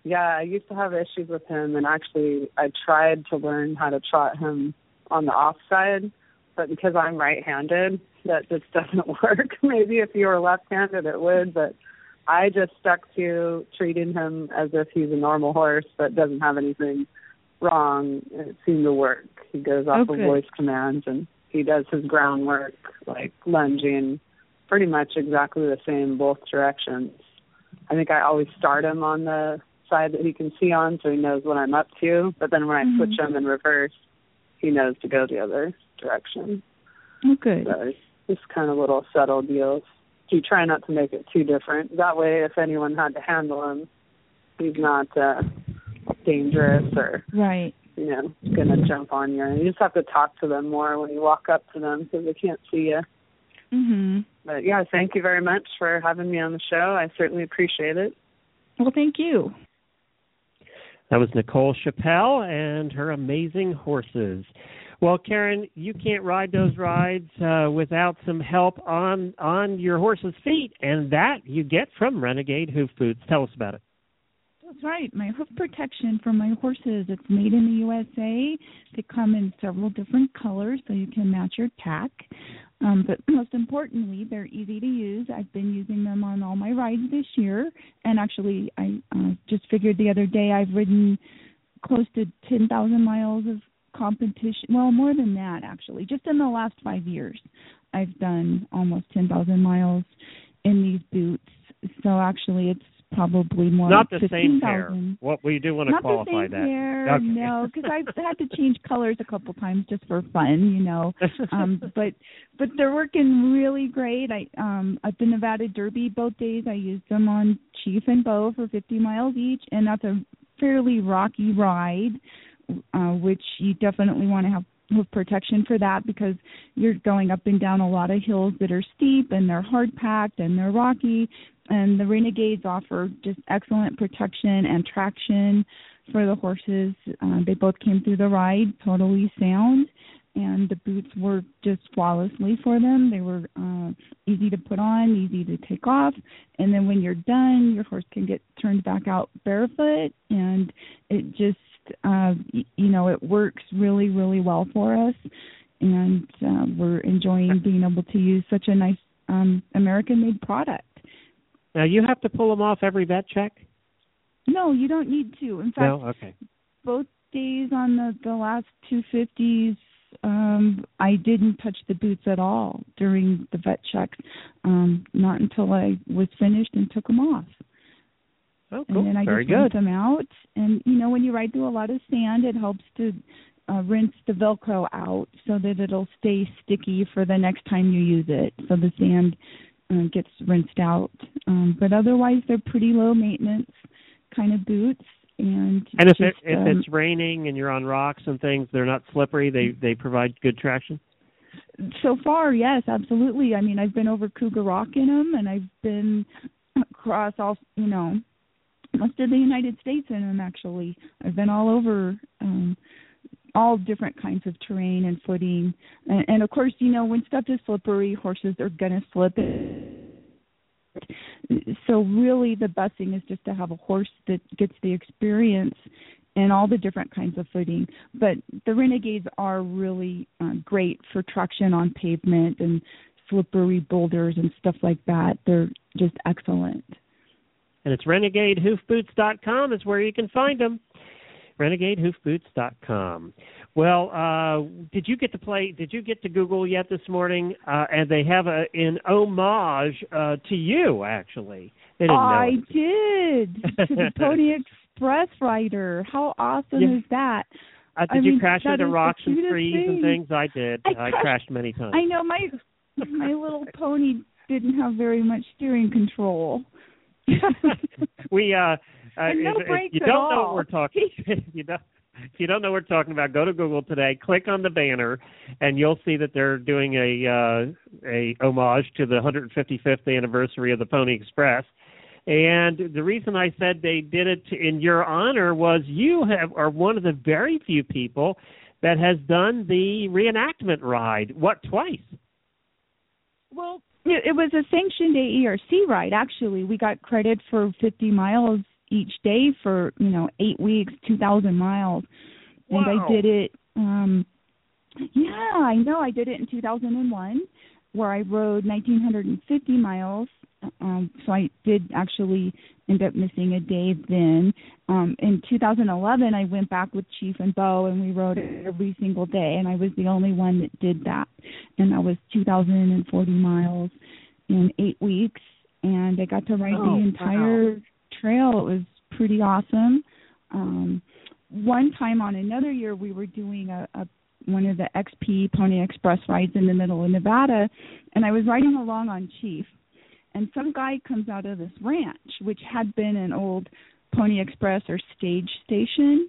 yeah, I used to have issues with him, and actually I tried to learn how to trot him on the off side, but because I'm right-handed, that just doesn't work. Maybe if you were left-handed, it would, but I just stuck to treating him as if he's a normal horse that doesn't have anything wrong. It seemed to work. He goes off Oh, of voice commands and he does his groundwork, like lunging, pretty much exactly the same both directions. I think I always start him on the side that he can see on so he knows what I'm up to. But then when I Mhm. switch him in reverse, he knows to go the other direction. Oh. So it's just kind of little subtle deals. You try not to make it too different. That way, if anyone had to handle him, he's not uh, dangerous or Right. you know gonna jump on you. You just have to talk to them more when you walk up to them because they can't see you. Mhm. But yeah, thank you very much for having me on the show. I certainly appreciate it. Well, thank you. That was Nicole Chappell and her amazing horses. Well, Karen, you can't ride those rides uh, without some help on on your horse's feet, and that you get from Renegade Hoof Boots. Tell us about it. That's right. My hoof protection for my horses. It's made in the USA. They come in several different colors so you can match your tack. Um, but most importantly, they're easy to use. I've been using them on all my rides this year, and actually, I uh, just figured the other day I've ridden close to 10,000 miles of competition. Well, more than that, actually. Just in the last five years, I've done almost 10,000 miles in these boots. So actually, it's probably more Not like the same pair. 15,000. What we do want to Not qualify the same that. pair, Okay. no, because I've had to change colors a couple times just for fun, you know. Um, but but they're working really great. I um at the Nevada Derby both days I used them on Chief and Bo for 50 miles each, and that's a fairly rocky ride uh, which you definitely want to have hoof protection for that because you're going up and down a lot of hills that are steep and they're hard packed and they're rocky. And the Renegades offer just excellent protection and traction for the horses. Uh, they both came through the ride totally sound and the boots worked just flawlessly for them. They were uh, easy to put on, easy to take off, and then when you're done, your horse can get turned back out barefoot, and it just uh, you know it works really really well for us, and uh, we're enjoying being able to use such a nice um, American-made product. Now you have to pull them off every vet check. No, you don't need to. In fact, No, okay. both days on the the last two fifties um I didn't touch the boots at all during the vet checks. Um not until I was finished and took them off. Oh, cool. And then I Very just good. them out and you know when you ride through a lot of sand it helps to uh, rinse the velcro out so that it'll stay sticky for the next time you use it so the sand uh, gets rinsed out um but otherwise they're pretty low maintenance kind of boots and And if just, it, if um, it's raining and you're on rocks and things, they're not slippery. They they provide good traction. so far, yes, absolutely. I mean, I've been over Cougar Rock in them, and I've been across all, you know, most of the United States in them. Actually, I've been all over, um, all different kinds of terrain and footing, and, and of course, you know, when stuff is slippery, horses are gonna slip. So really, the best thing is just to have a horse that gets the experience and all the different kinds of footing. But the Renegades are really uh, great for traction on pavement and slippery boulders and stuff like that. They're just excellent. And it's renegadehoofboots.com is where you can find them. renegadehoofboots.com. Well, uh, did you get to play? Did you get to Google yet this morning? Uh, and they have a an homage uh, to you. Actually, I did to the Pony Express rider. How awesome Yeah. is that? Uh, I did you mean, crash into rocks and trees and things? I did. I I crashed- crashed many times. I know my my little pony didn't have very much steering control. we uh, uh no if, if you don't know what we're talking you don't if you don't know what we're talking about, go to Google today, click on the banner, and you'll see that they're doing a uh, a homage to the 155th anniversary of the Pony Express. And the reason I said they did it in your honor was you have are one of the very few people that has done the reenactment ride. What twice? Well, it, was a sanctioned AERC ride. Actually, we got credit for 50 miles each day for you know eight weeks, 2,000 miles, and Wow. I did it. um Yeah, I know. I did it in 2001, where I rode 1,950 miles. Um, so I did actually end up missing a day then. Um, in 2011, I went back with Chief and Bo, and we rode it every single day, and I was the only one that did that. And that was 2,040 miles in eight weeks, and I got to ride Oh, the entire trail. It was pretty awesome. Um, one time on another year, we were doing a, a one of the XP Pony Express rides in the middle of Nevada, and I was riding along on Chief, and some guy comes out of this ranch, which had been an old Pony Express or stage station,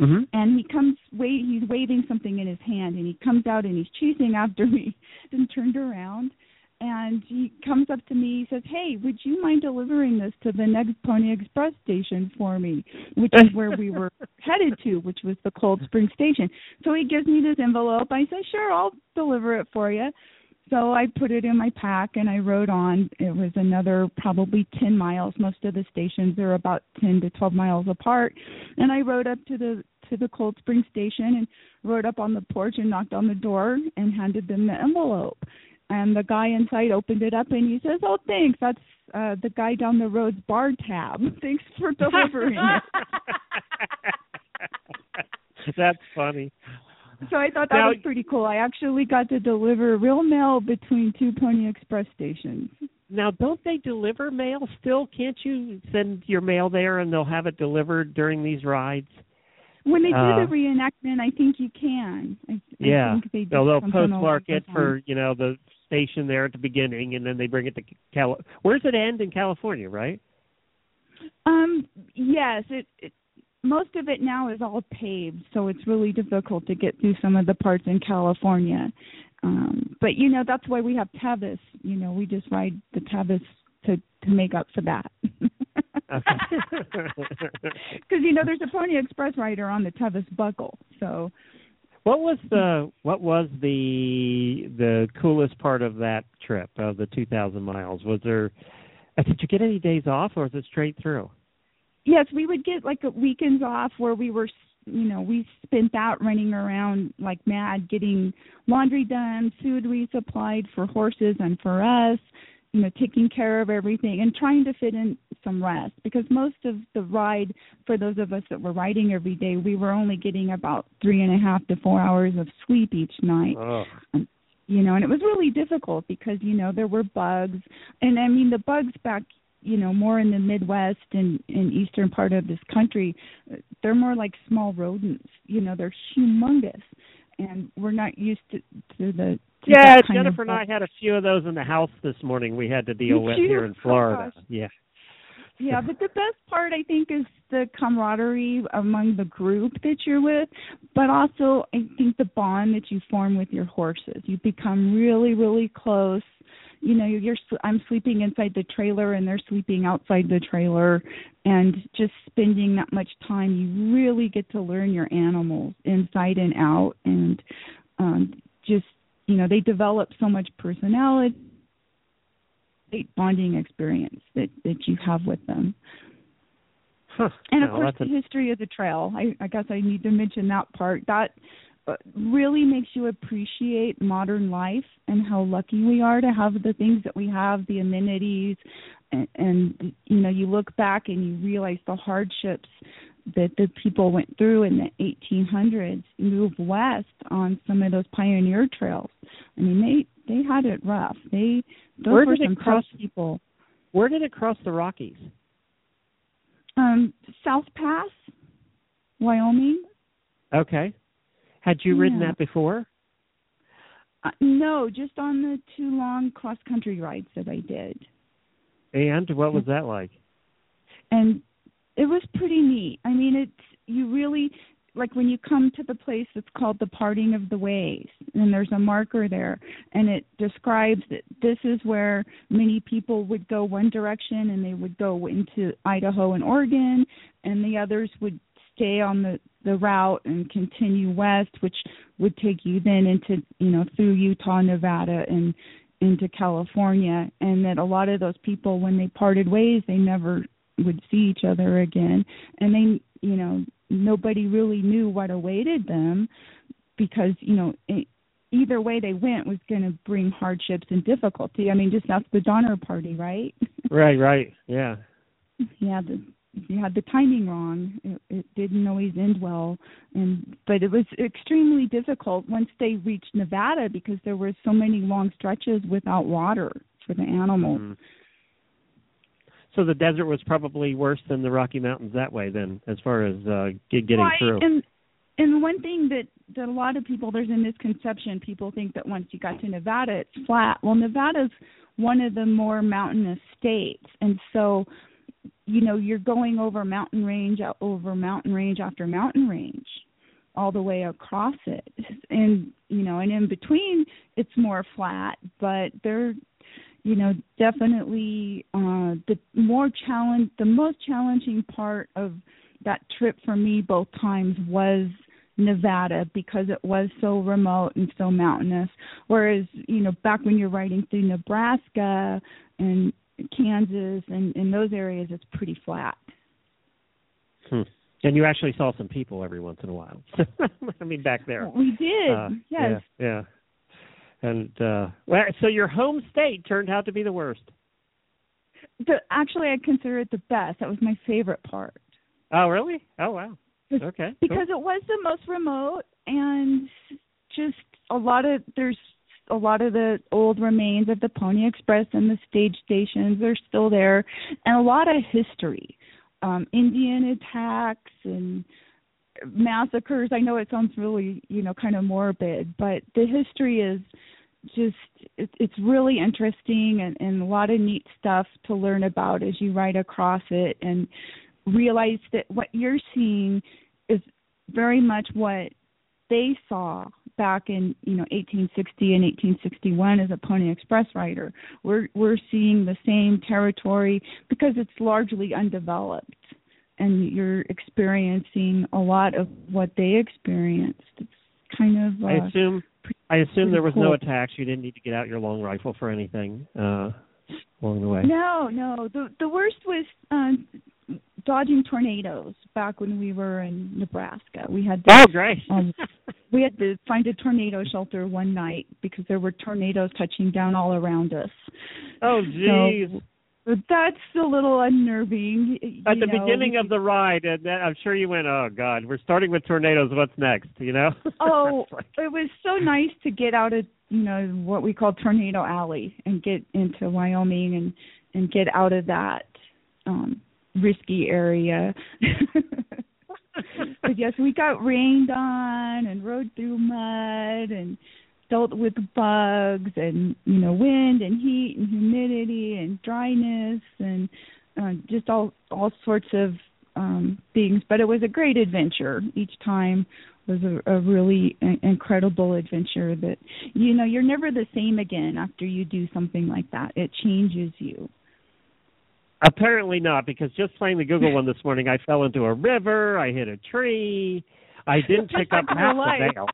Mm-hmm. and he comes wa he's waving something in his hand and he comes out and he's chasing after me and turned around. And he comes up to me he says hey would you mind delivering this to the next pony express station for me? Which is where we were headed to which was the cold spring station. So he gives me this envelope. I say sure i'll deliver it for you so I put it in my pack and I rode on. It was another probably 10 miles. Most of the stations are about 10 to 12 miles apart. And I rode up to the to the Cold Spring station and rode up on the porch and knocked on the door and handed them the envelope. And the guy inside opened it up and he says, "Oh, thanks. That's uh the guy down the road's bar tab. Thanks for delivering it." That's funny. So I thought that Now- was pretty cool. I actually got to deliver real mail between two Pony Express stations. Now, don't they deliver mail still? Can't you send your mail there and they'll have it delivered during these rides? When they Uh, do the reenactment, I think you can. I, Yeah. I think they do They'll, they'll something along postmark it for you know the station there at the beginning, and then they bring it to Cal. Where's it end in California, right? Um. Yes. It. it most of it now is all paved, so it's really difficult to get through some of the parts in California. Um, but you know that's why we have Tevis. You know, we just ride the Tevis to to make up for that. Because you know there's a Pony Express rider on the Tevis buckle, so. What was the what was the the coolest part of that trip of the 2,000 miles? Was there? Did you get any days off, or was it straight through? Yes, we would get like weekends off where we were, you know, we spent that running around like mad, getting laundry done, food resupplied for horses and for us, you know, taking care of everything and trying to fit in some rest because most of the ride for those of us that were riding every day, we were only getting about three and a half to four hours of sleep each night. Oh, you know and it was really difficult because you know there were bugs. And i mean the bugs back you know more in the midwest and in eastern part of this country uh, they're more like small rodents you know they're humongous and we're not used to to the to yeah. Jennifer and I had a few of those in the house this morning. We had to deal with you? here in Oh, Florida. gosh. Yeah. yeah but the best part i think is the camaraderie among the group that you're with but also i think the bond that you form with your horses you become really really close you know you're i'm sleeping inside the trailer and they're sleeping outside the trailer and just spending that much time you really get to learn your animals inside and out and um just you know they develop so much personality great bonding experience that that you have with them Huh. and of No, course, that's the history of the trail. I, I guess I need to mention that part. That really makes you appreciate modern life and how lucky we are to have the things that we have, the amenities, and, and you know, you look back and you realize the hardships that the people went through in the 1800s, move west on some of those pioneer trails. I mean, they they had it rough. They those Where were did it some cross- tough people. Where did it cross the Rockies? Um, South Pass, Wyoming. Okay. Had you ridden that before? Uh, no, just on the two long cross country rides that I did. And what was that like? And it was pretty neat. I mean, it's you really like when you come to the place that's called the parting of the ways and there's a marker there and it describes that this is where many people would go one direction and they would go into Idaho and Oregon and the others would stay on the the route and continue west which would take you then into you know through Utah, Nevada and into California and that a lot of those people when they parted ways they never would see each other again and they you know nobody really knew what awaited them because you know it, either way they went was going to bring hardships and difficulty i mean just ask the donner party right Right, right. Yeah. yeah the you had the timing wrong it, it didn't always end well and but it was extremely difficult once they reached nevada because there were so many long stretches without water for the animals Mhm. So the desert was probably worse than the Rocky Mountains that way then as far as uh get, getting right. through. And and one thing that that a lot of people there's a misconception. People think that once you got to Nevada, it's flat. Well, Nevada's one of the more mountainous states, and so you know you're going over mountain range over mountain range after mountain range all the way across it. And you know and in between it's more flat but there you know definitely uh the more challenge the most challenging part of that trip for me both times was Nevada because it was so remote and so mountainous. Whereas you know back when you're riding through Nebraska and Kansas and in those areas it's pretty flat Hmm. And you actually saw some people every once in a while. I mean back there. we did Uh, yes Yeah, yeah. And uh well so your home state turned out to be the worst. the, actually I consider it the best that was my favorite part Oh really? Oh wow. Okay. cool. because it was the most remote and just a lot of there's a lot of the old remains of the Pony Express and the stage stations are still there. And a lot of history um Indian attacks and massacres. I know it sounds really you know kind of morbid but the history is just it, it's really interesting and, and a lot of neat stuff to learn about as you ride across it and realize that what you're seeing is very much what they saw back in you know 1860 and 1861 as a Pony Express rider. We're we're seeing the same territory because it's largely undeveloped, and you're experiencing a lot of what they experienced. It's kind of uh, I assume I assume there was cool. no attacks. You didn't need to get out your long rifle for anything uh, along the way. No, no. The the worst was um, dodging tornadoes back when we were in Nebraska. We had to, Oh, great. um, we had to find a tornado shelter one night because there were tornadoes touching down all around us. oh, jeez. So that's a little unnerving. At the know. beginning of the ride, and I'm sure you went, "Oh God, we're starting with tornadoes. What's next?" You know? Oh, like- it was so nice to get out of you know what we call Tornado Alley and get into Wyoming and and get out of that um risky area. but yes, we got rained on and rode through mud and dealt with bugs and you know wind and heat and humidity and dryness and uh, just all all sorts of um things. But it was a great adventure each time was a, a really incredible adventure that you know you're never the same again after you do something like that it changes you Apparently not, because just playing the Google one this morning, I fell into a river. I hit a tree. I didn't pick up Your half the mail.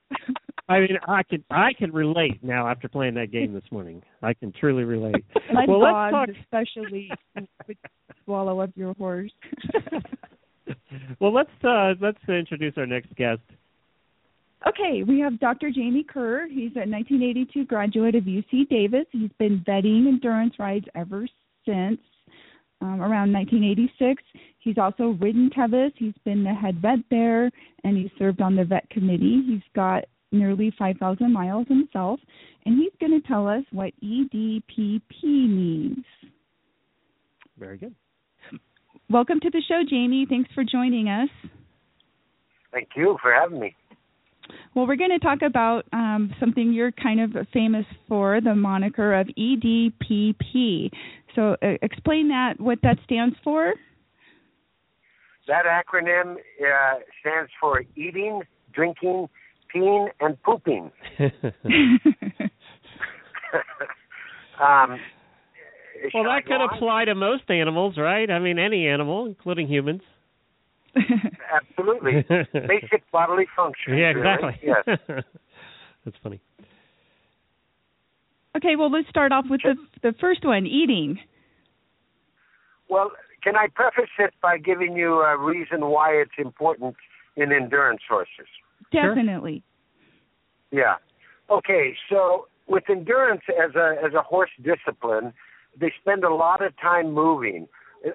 I mean, I can I can relate now after playing that game this morning. I can truly relate. my well, let's talk. especially would swallow up your horse well, let's uh let's introduce our next guest. okay we have dr jamie kerr he's a 1982 graduate of uc davis he's been vetting endurance rides ever since um, around 1986. He's also ridden Tevis. He's been the head vet there, and he's served on the vet committee. He's got nearly 5,000 miles himself, and he's going to tell us what E EDPP means. Very good. Welcome to the show, Jamie. Thanks for joining us. Thank you for having me. Well, we're going to talk about um, something you're kind of famous for, the moniker of E EDPP. So, uh, explain that, what that stands for. That acronym uh, stands for eating, drinking, peeing, and pooping. um, well, that could on? apply to most animals, right? I mean, any animal, including humans. Absolutely. Basic bodily function. yeah, really. exactly. Yes. That's funny. okay, well, let's start off with the the first one, eating. Well, can I preface it by giving you a reason why it's important in endurance horses? Sure. Definitely. Yeah. Okay, so with endurance as a as a horse discipline, they spend a lot of time moving.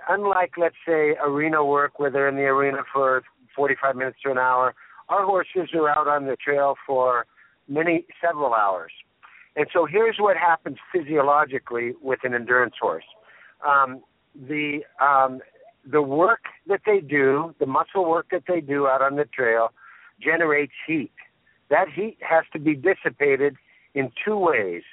Unlike let's say arena work where they're in the arena for 45 minutes to an hour, our horses are out on the trail for many several hours. And so here's what happens physiologically with an endurance horse. Um, the um, the work that they do, the muscle work that they do out on the trail, generates heat. That heat has to be dissipated in two ways.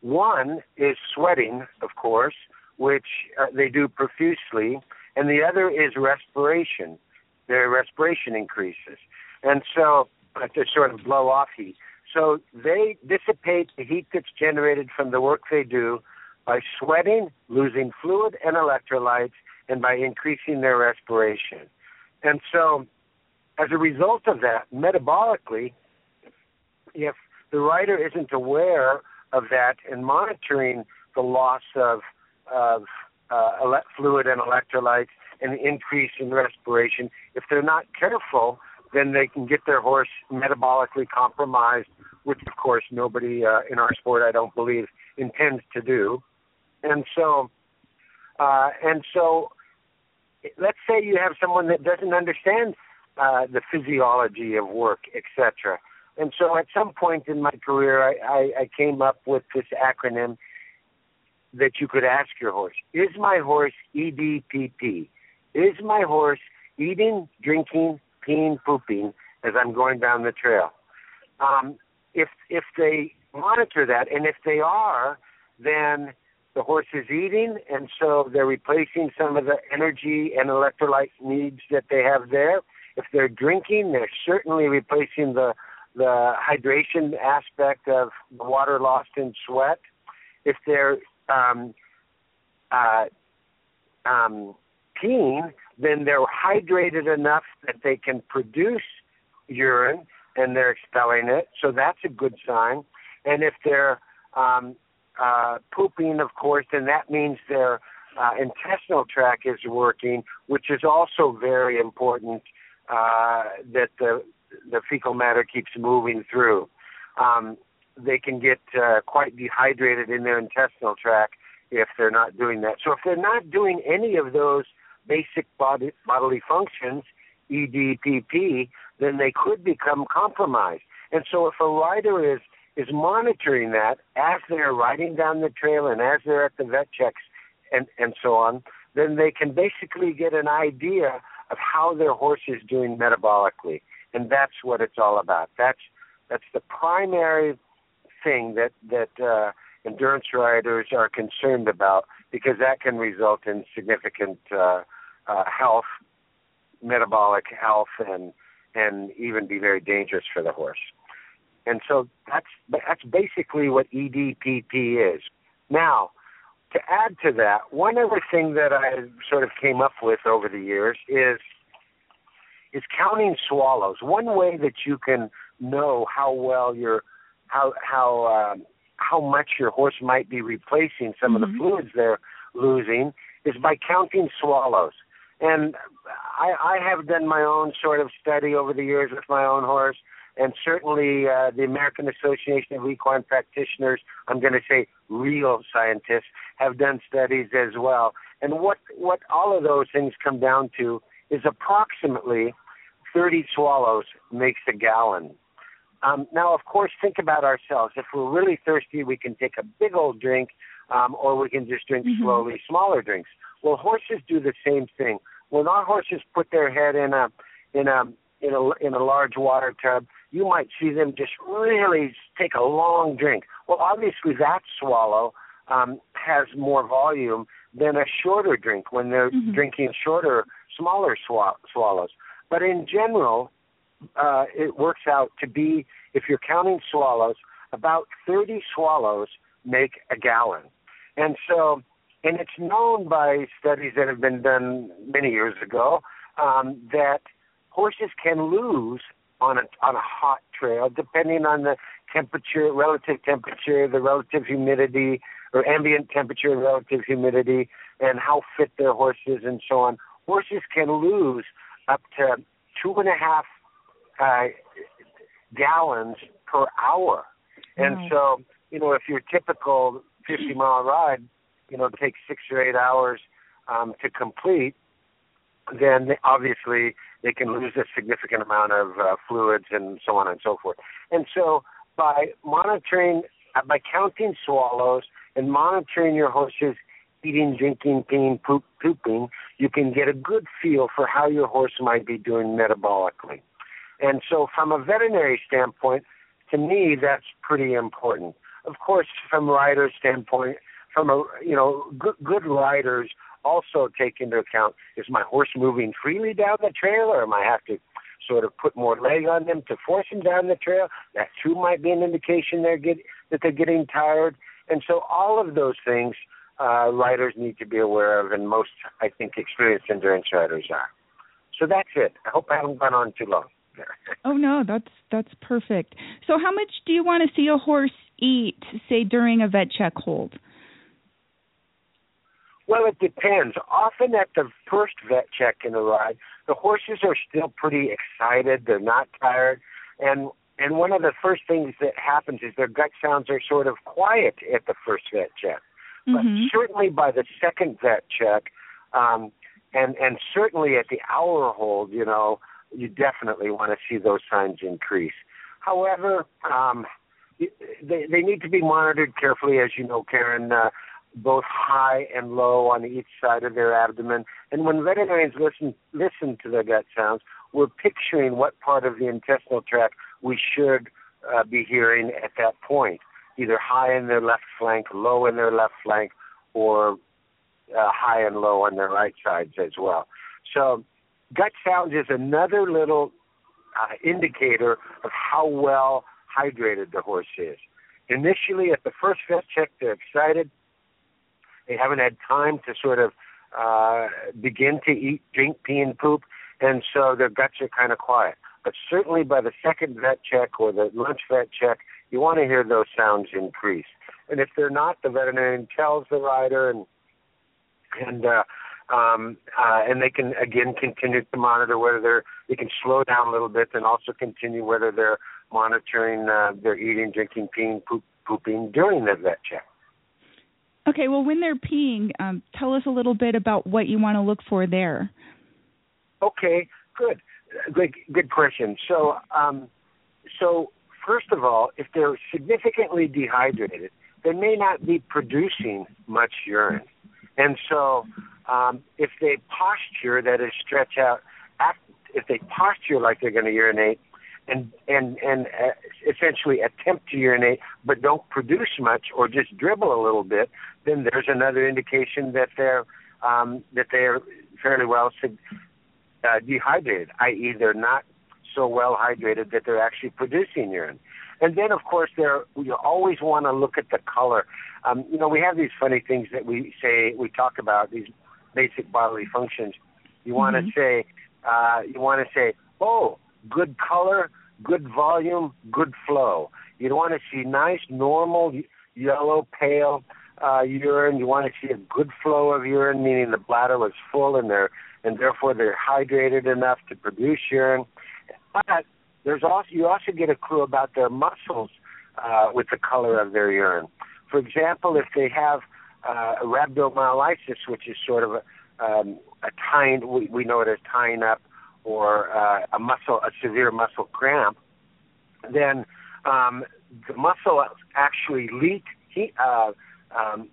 One is sweating, of course, which uh, they do profusely, and the other is respiration. Their respiration increases, and so to sort of blow off heat. So they dissipate the heat that's generated from the work they do by sweating, losing fluid and electrolytes, and by increasing their respiration. And so, as a result of that, metabolically, if the writer isn't aware of that and monitoring the loss of of uh, fluid and electrolytes and increase in respiration, if they're not careful, then they can get their horse metabolically compromised, which of course nobody uh, in our sport, I don't believe, intends to do. And so, uh, and so, let's say you have someone that doesn't understand uh, the physiology of work, etc. And so, at some point in my career, I, I, I came up with this acronym that you could ask your horse: Is my horse EDPP? Is my horse eating, drinking, peeing, pooping as I'm going down the trail? Um, if if they monitor that, and if they are, then the horse is eating, and so they're replacing some of the energy and electrolyte needs that they have there. If they're drinking, they're certainly replacing the the hydration aspect of the water lost in sweat. If they're um, uh, um, peeing, then they're hydrated enough that they can produce urine and they're expelling it. So that's a good sign. And if they're um, uh, pooping, of course, then that means their uh, intestinal tract is working, which is also very important uh, that the the fecal matter keeps moving through. Um, they can get uh, quite dehydrated in their intestinal tract if they're not doing that. So if they're not doing any of those basic body, bodily functions, EDPP, then they could become compromised. And so if a rider is is monitoring that as they're riding down the trail and as they're at the vet checks and and so on, then they can basically get an idea of how their horse is doing metabolically and that's what it's all about. That's that's the primary thing that that uh, endurance riders are concerned about because that can result in significant uh, uh, health, metabolic health, and and even be very dangerous for the horse. And so that's that's basically what EDPP is. Now, to add to that, one other thing that I sort of came up with over the years is is counting swallows. One way that you can know how well your how how uh, how much your horse might be replacing some mm-hmm. of the mm-hmm. fluids they're losing is by counting swallows. And I, I have done my own sort of study over the years with my own horse, and certainly uh, the American Association of Equine Practitioners, I'm going to say real scientists, have done studies as well. And what what all of those things come down to is approximately 30 swallows makes a gallon. Um, now, of course, think about ourselves. If we're really thirsty, we can take a big old drink, um, or we can just drink mm-hmm. slowly, smaller drinks. Well, horses do the same thing. When our horses put their head in a in a in a in a large water tub, you might see them just really take a long drink. Well, obviously, that swallow um, has more volume than a shorter drink when they're mm-hmm. drinking shorter, smaller swa- swallows. But in general, uh, it works out to be, if you're counting swallows, about 30 swallows make a gallon. And so, and it's known by studies that have been done many years ago um, that horses can lose on a on a hot trail, depending on the temperature, relative temperature, the relative humidity, or ambient temperature, relative humidity, and how fit their horse is, and so on. Horses can lose up to two and a half uh, gallons per hour. And mm. so, you know, if your typical 50 mile ride, you know, takes six or eight hours um, to complete, then obviously they can lose a significant amount of uh, fluids and so on and so forth. And so, by monitoring, uh, by counting swallows and monitoring your horse's eating, drinking, peeing, poop, pooping, you can get a good feel for how your horse might be doing metabolically. And so, from a veterinary standpoint, to me, that's pretty important. Of course, from a rider's standpoint, from a you know, good, good riders also take into account: is my horse moving freely down the trail, or am I have to sort of put more leg on them to force them down the trail? That too might be an indication they're get that they're getting tired. And so, all of those things uh, riders need to be aware of, and most, I think, experienced endurance riders are. So that's it. I hope I haven't gone on too long. oh no, that's that's perfect. So how much do you want to see a horse eat, say during a vet check hold? Well, it depends. Often at the first vet check in a ride, the horses are still pretty excited. They're not tired, and and one of the first things that happens is their gut sounds are sort of quiet at the first vet check. But mm-hmm. certainly by the second vet check, um, and and certainly at the hour hold, you know, you definitely want to see those signs increase. However, um, they they need to be monitored carefully, as you know, Karen. Uh, both high and low on each side of their abdomen. And when veterinarians listen listen to their gut sounds, we're picturing what part of the intestinal tract we should uh, be hearing at that point either high in their left flank, low in their left flank, or uh, high and low on their right sides as well. So gut sounds is another little uh, indicator of how well hydrated the horse is. Initially, at the first vet check, they're excited. They haven't had time to sort of uh, begin to eat, drink, pee, and poop, and so their guts are kind of quiet. But certainly by the second vet check or the lunch vet check, you want to hear those sounds increase. And if they're not, the veterinarian tells the rider, and and uh, um, uh, and they can again continue to monitor whether they're they can slow down a little bit, and also continue whether they're monitoring uh, their eating, drinking, peeing, poop, pooping during the vet check. Okay, well, when they're peeing, um, tell us a little bit about what you want to look for there. Okay, good, good, good question. So, um, so first of all, if they're significantly dehydrated, they may not be producing much urine, and so um, if they posture, that is, stretch out, act, if they posture like they're going to urinate, and and and uh, essentially attempt to urinate but don't produce much or just dribble a little bit, then there's another indication that they're um, that they're fairly well uh, dehydrated, i.e., they're not so well hydrated that they're actually producing urine. And then, of course, there you always want to look at the color. Um, you know, we have these funny things that we say we talk about these basic bodily functions. You want to say uh, you want to say, oh, good color, good volume, good flow. You want to see nice, normal, yellow, pale uh, urine. You want to see a good flow of urine, meaning the bladder was full and they're and therefore they're hydrated enough to produce urine. But there's also you also get a clue about their muscles uh, with the color of their urine. For example, if they have uh, rhabdomyolysis, which is sort of a, um, a tying, we, we know it as tying up, or uh, a muscle, a severe muscle cramp, then um, the muscle actually leak he, uh, um,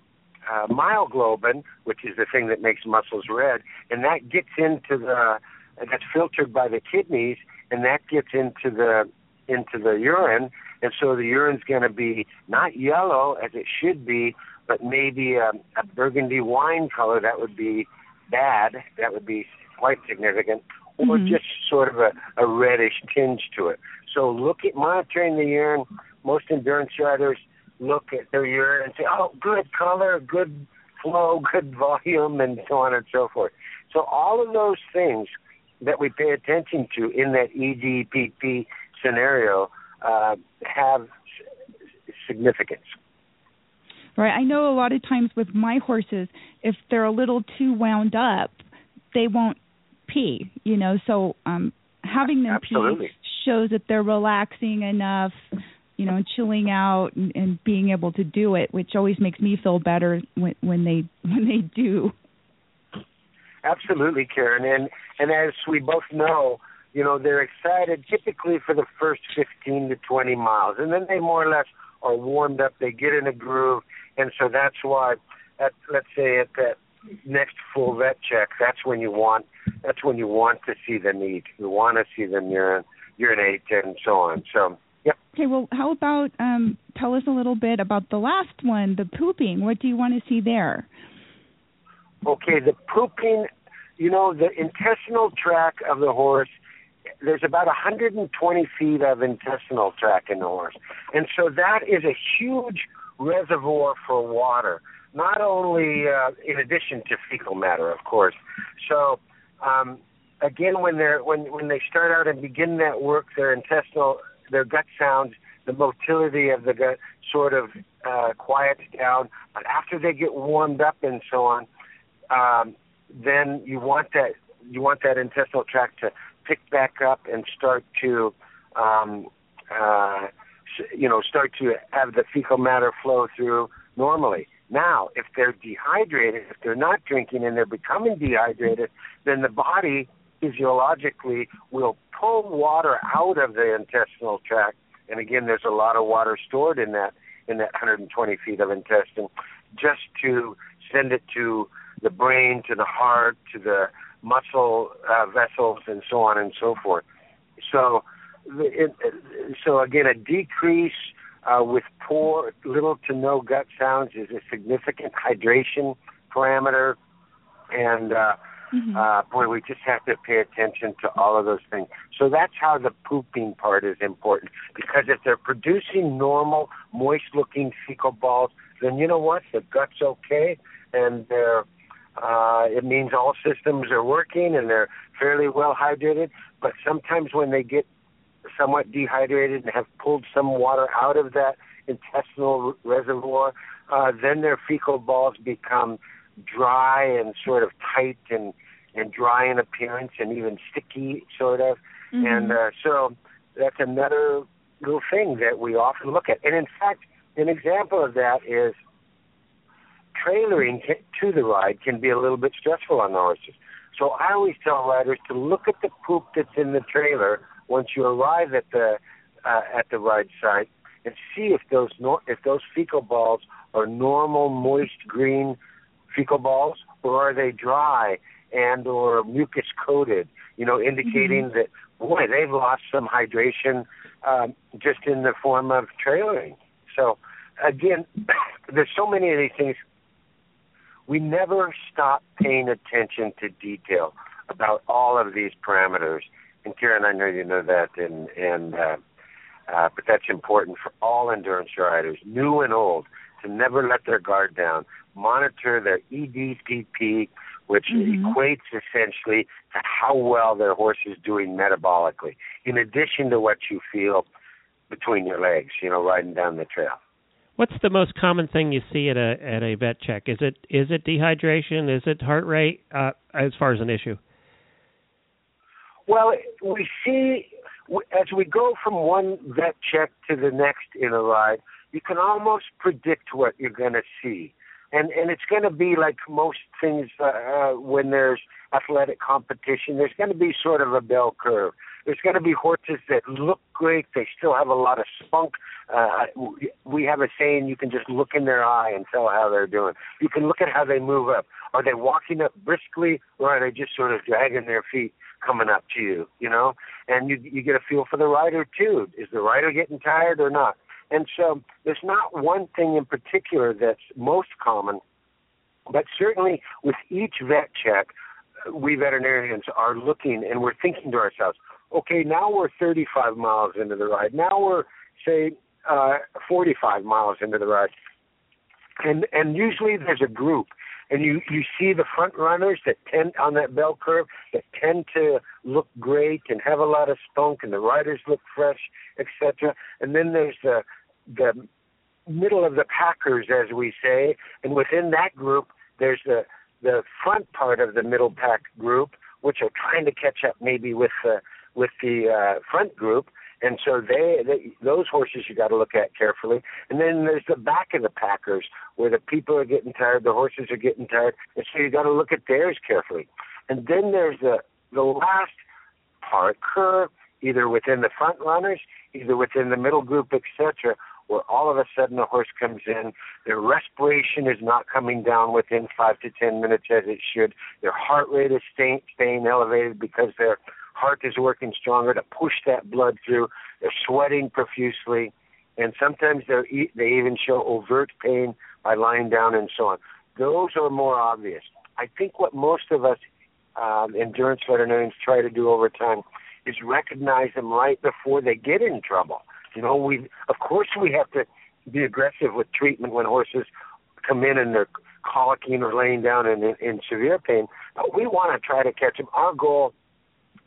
uh, myoglobin, which is the thing that makes muscles red, and that gets into the that's filtered by the kidneys, and that gets into the into the urine, and so the urine's going to be not yellow as it should be, but maybe a, a burgundy wine color. That would be bad. That would be quite significant, or Mhm. just sort of a, a reddish tinge to it. So look at monitoring the urine. Most endurance riders look at their urine and say, "Oh, good color, good flow, good volume," and so on and so forth. So all of those things that we pay attention to in that EDPP scenario uh, have significance. Right. I know a lot of times with my horses, if they're a little too wound up, they won't pee. You know, so um having them Absolutely. pee shows that they're relaxing enough, you know, and chilling out and, and being able to do it, which always makes me feel better when when they when they do. Absolutely, Karen. And and as we both know, you know, they're excited typically for the first 15 to 20 miles, and then they more or less are warmed up. They get in a groove, and so that's why, at let's say at that next full vet check, that's when you want that's when you want to see them eat. You want to see them urin, urinate, and so on. So. Yep. Okay, well, how about um tell us a little bit about the last one, the pooping. What do you want to see there? Okay, the pooping, you know, the intestinal tract of the horse, there's about 120 feet of intestinal tract in the horse. And so that is a huge reservoir for water, not only uh, in addition to fecal matter, of course. So, um, again, when they're when when they start out and begin that work, their intestinal, their gut sounds, the motility of the gut sort of uh, quiets down. But after they get warmed up and so on, um, then you want that you want that intestinal tract to pick back up and start to um, uh, you know start to have the fecal matter flow through normally. Now, if they're dehydrated, if they're not drinking and they're becoming dehydrated, then the body physiologically will pull water out of the intestinal tract. And again, there's a lot of water stored in that in that 120 feet of intestine, just to send it to the brain, to the heart, to the muscle uh, vessels, and so on and so forth. So, it, so again, a decrease uh, with poor, little to no gut sounds is a significant hydration parameter. And uh, Mhm. uh, boy, we just have to pay attention to all of those things. So that's how the pooping part is important. Because if they're producing normal, moist-looking fecal balls, then you know what? The gut's okay, and they're uh, it means all systems are working and they're fairly well hydrated. But sometimes when they get somewhat dehydrated and have pulled some water out of that intestinal reservoir, uh, then their fecal balls become dry and sort of tight and and dry in appearance and even sticky sort of. Mhm. And uh, so that's another little thing that we often look at. And in fact, an example of that is trailering to the ride can be a little bit stressful on the horses. So I always tell riders to look at the poop that's in the trailer once you arrive at the uh, at the ride site and see if those nor- if those fecal balls are normal moist green fecal balls or are they dry and or mucus coated you know indicating that boy they've lost some hydration um, just in the form of trailering so again there's so many of these things we never stop paying attention to detail about all of these parameters and Karen I know you know that and and uh, uh, but that's important for all endurance riders, new and old, to never let their guard down. Monitor their E EDPP, which Mhm. equates essentially to how well their horse is doing metabolically, in addition to what you feel between your legs, you know, riding down the trail. What's the most common thing you see at a at a vet check? Is it is it dehydration? Is it heart rate? Uh, as far as an issue. Well, we see as we go from one vet check to the next in a ride, you can almost predict what you're going to see, and and it's going to be like most things uh, uh, when there's athletic competition. There's going to be sort of a bell curve. There's going to be horses that look great. They still have a lot of spunk. Uh, we have a saying: you can just look in their eye and tell how they're doing. You can look at how they move up. Are they walking up briskly, or are they just sort of dragging their feet? coming up to you, you know, and you you get a feel for the rider too. Is the rider getting tired or not? And so there's not one thing in particular that's most common, but certainly with each vet check, we veterinarians are looking and we're thinking to ourselves, okay, now we're 35 miles into the ride. Now we're say uh, 45 miles into the ride, and and usually there's a group and you you see the front runners that tend on that bell curve that tend to look great and have a lot of spunk and the riders look fresh etc and then there's the the middle of the packers as we say and within that group there's the the front part of the middle pack group which are trying to catch up maybe with the with the uh, front group and so they, they those horses you got to look at carefully. And then there's the back of the packers where the people are getting tired, the horses are getting tired, and so you got to look at theirs carefully. And then there's the the last part curve, either within the front runners, either within the middle group, etc., where all of a sudden a horse comes in, their respiration is not coming down within five to ten minutes as it should, their heart rate is staying, staying elevated because their heart is working stronger to push that blood through. They're sweating profusely, and sometimes they they even show overt pain by lying down and so on. Those are more obvious. I think what most of us um, endurance veterinarians try to do over time is recognize them right before they get in trouble. You know, we of course we have to be aggressive with treatment when horses come in and they're colicking or laying down in, in, in severe pain. But we want to try to catch them. Our goal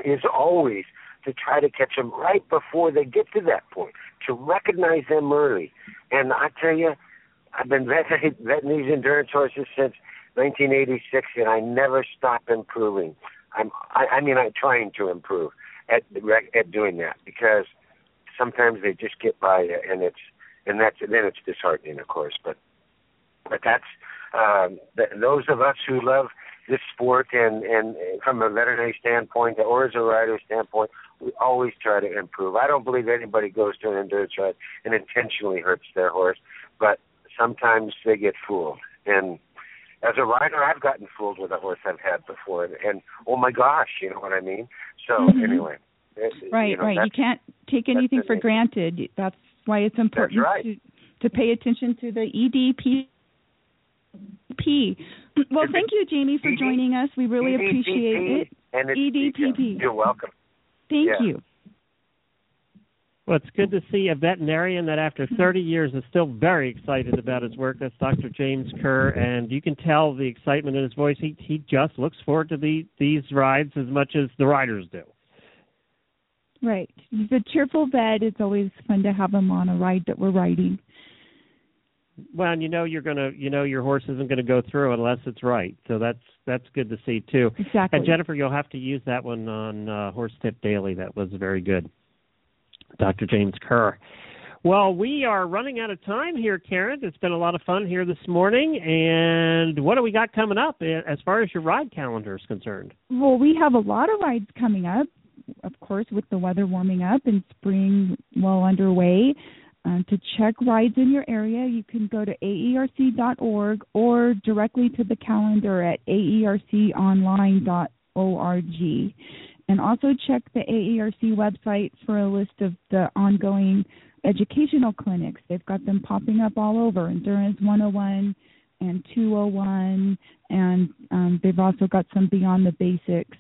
is always to try to catch them right before they get to that point, to recognize them early. And I tell you, I've been vetting, these endurance horses since 1986, and I never stop improving. I'm, I, I mean, I'm trying to improve at at doing that because sometimes they just get by, and it's and that's then it's disheartening, of course. But but that's um, th- those of us who love this sport and and from a veterinary standpoint or as a rider standpoint, we always try to improve. I don't believe anybody goes to an endurance ride and intentionally hurts their horse, but sometimes they get fooled. And as a rider, I've gotten fooled with a horse I've had before, and, and oh my gosh, you know what I mean. So Mhm. anyway, Right, you know, right. You can't take anything for granted. That's why it's important right. to to pay attention to the E EDP. Well, thank you, Jamie, for joining us. We really EDPP, appreciate it. And it's, EDPP. You're welcome. Thank Yeah. you. Well, it's good to see a veterinarian that after 30 years is still very excited about his work. That's Dr. James Kerr, and you can tell the excitement in his voice. He he just looks forward to the these rides as much as the riders do. Right. He's a cheerful vet. It's always fun to have him on a ride that we're riding. Well, and you know you're gonna you know your horse isn't gonna go through unless it's right. So that's that's good to see too. Exactly. And Jennifer, you'll have to use that one on uh, Horse Tip Daily. That was very good. Dr. James Kerr. Well, we are running out of time here, Karen. It's been a lot of fun here this morning. And what do we got coming up eh, as far as your ride calendar is concerned? Well, we have a lot of rides coming up, of course, with the weather warming up and spring well underway. Uh, to check rides in your area, you can go to aerc.org or directly to the calendar at aerconline.org. And also check the AERC website for a list of the ongoing educational clinics. They've got them popping up all over Endurance 101 and 201, and um, they've also got some Beyond the Basics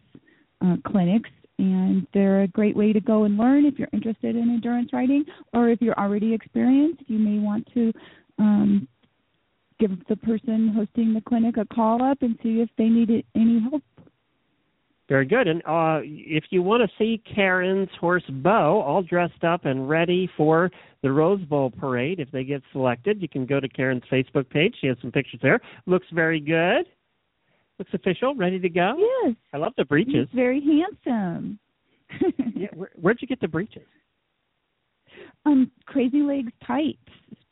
uh, clinics. And they're a great way to go and learn if you're interested in endurance riding, or if you're already experienced, you may want to um, give the person hosting the clinic a call up and see if they need any help Very good. And uh, if you want to see Karen's horse Bo all dressed up and ready for the Rose Bowl parade, if they get selected, you can go to Karen's Facebook page. She has some pictures there. Looks very good. Looks official, ready to go. Yes, I love the breeches. he's very handsome. Yeah, where, where'd you get the breeches? um, Crazy Legs tights.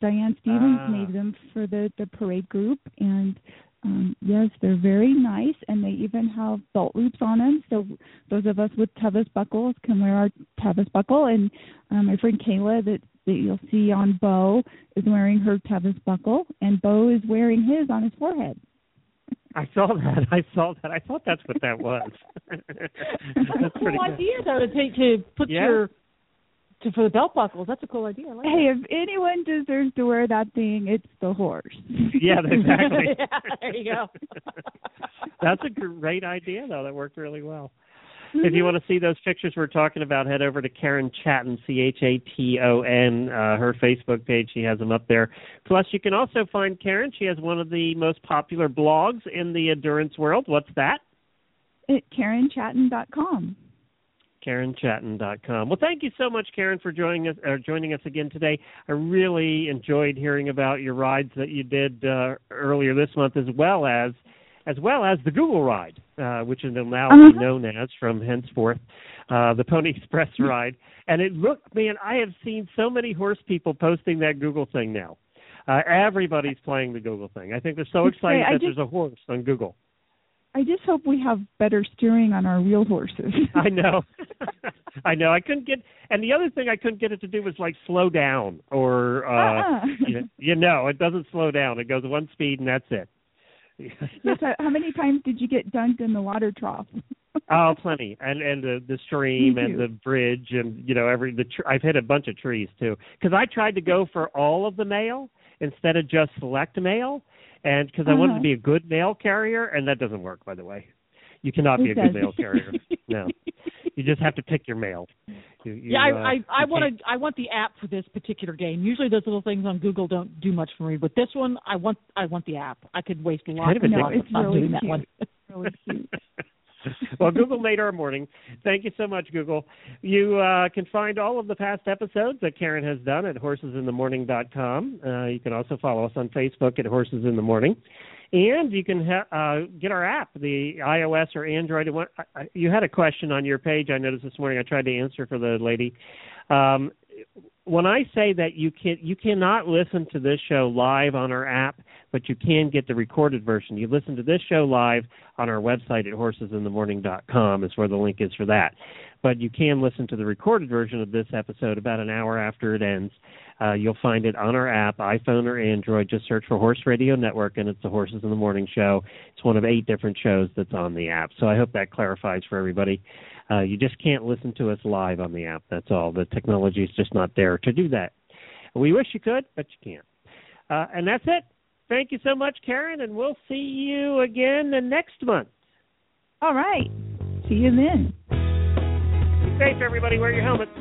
Diane Stevens Ah. made them for the the parade group, and um, yes, they're very nice, and they even have belt loops on them. So those of us with Tevis buckles can wear our Tevis buckle, and um, my friend Kayla that that you'll see on Bo is wearing her Tevis buckle, and Bo is wearing his on his forehead. I saw that. I saw that. I thought that's what that was. that's pretty cool good. idea though to take to put Yeah. your to for the belt buckles. That's a cool idea. Like Hey, if anyone deserves to wear that thing, it's the horse. Yeah, exactly. yeah, there you go. That's a great idea, though. That worked really well. If you want to see those pictures we're talking about, head over to Karen Chaton, C H A T O N, uh, her Facebook page. She has them up there. Plus, you can also find Karen. She has one of the most popular blogs in the endurance world. What's that? at KarenChaton.com. KarenChaton.com. Well, thank you so much, Karen, for joining us uh, joining us again today. I really enjoyed hearing about your rides that you did uh, earlier this month, as well as as well as the Google ride, uh, which is now Uh-huh. known as from henceforth uh, the Pony Express ride. And it looked, man, I have seen so many horse people posting that Google thing now. Uh, everybody's playing the Google thing. I think they're so excited. That just- there's a horse on Google. I just hope we have better steering on our real horses. I know. I know. I couldn't get, and the other thing I couldn't get it to do was like slow down or, uh, Uh-uh. you, you know, it doesn't slow down. It goes one speed and that's it. Yes, how- how many times did you get dunked in the water trough? oh, plenty, and and the the stream and the bridge and you know every the tr- I've hit a bunch of trees too because I tried to go for all of the mail instead of just select mail, and because I wanted to Uh-huh. be a good mail carrier, and that doesn't work by the way. You cannot be It a good mail carrier. No, you just have to pick your mail. You, you, yeah, I uh, I, I want can't- to I want the app for this particular game. Usually those little things on Google don't do much for me, but this one I want I want the app. I could waste lots kind of and addictive. it's time really doing that cute. one. really cute. well, Google made our morning. Thank you so much, Google. You uh, can find all of the past episodes that Karen has done at horsesinthemorning.com. Uh, you can also follow us on Facebook at Horses in the Morning. And you can ha- uh, get our app, the iOS or Android. You had a question on your page I noticed this morning. I tried to answer for the lady. Um, when I say that you can you cannot listen to this show live on our app, but you can get the recorded version. You listen to this show live on our website at horsesinthemorning.com is where the link is for that. But you can listen to the recorded version of this episode about an hour after it ends. Uh, you'll find it on our app, iPhone or Android. Just search for Horse Radio Network, and it's the Horses in the Morning show. It's one of eight different shows that's on the app. So I hope that clarifies for everybody. Uh, you just can't listen to us live on the app. That's all. The technology is just not there to do that. We wish you could, but you can't. Uh, and that's it. Thank you so much, Karen, and we'll see you again next month. All right. See you then. Be safe, everybody. Wear your helmets.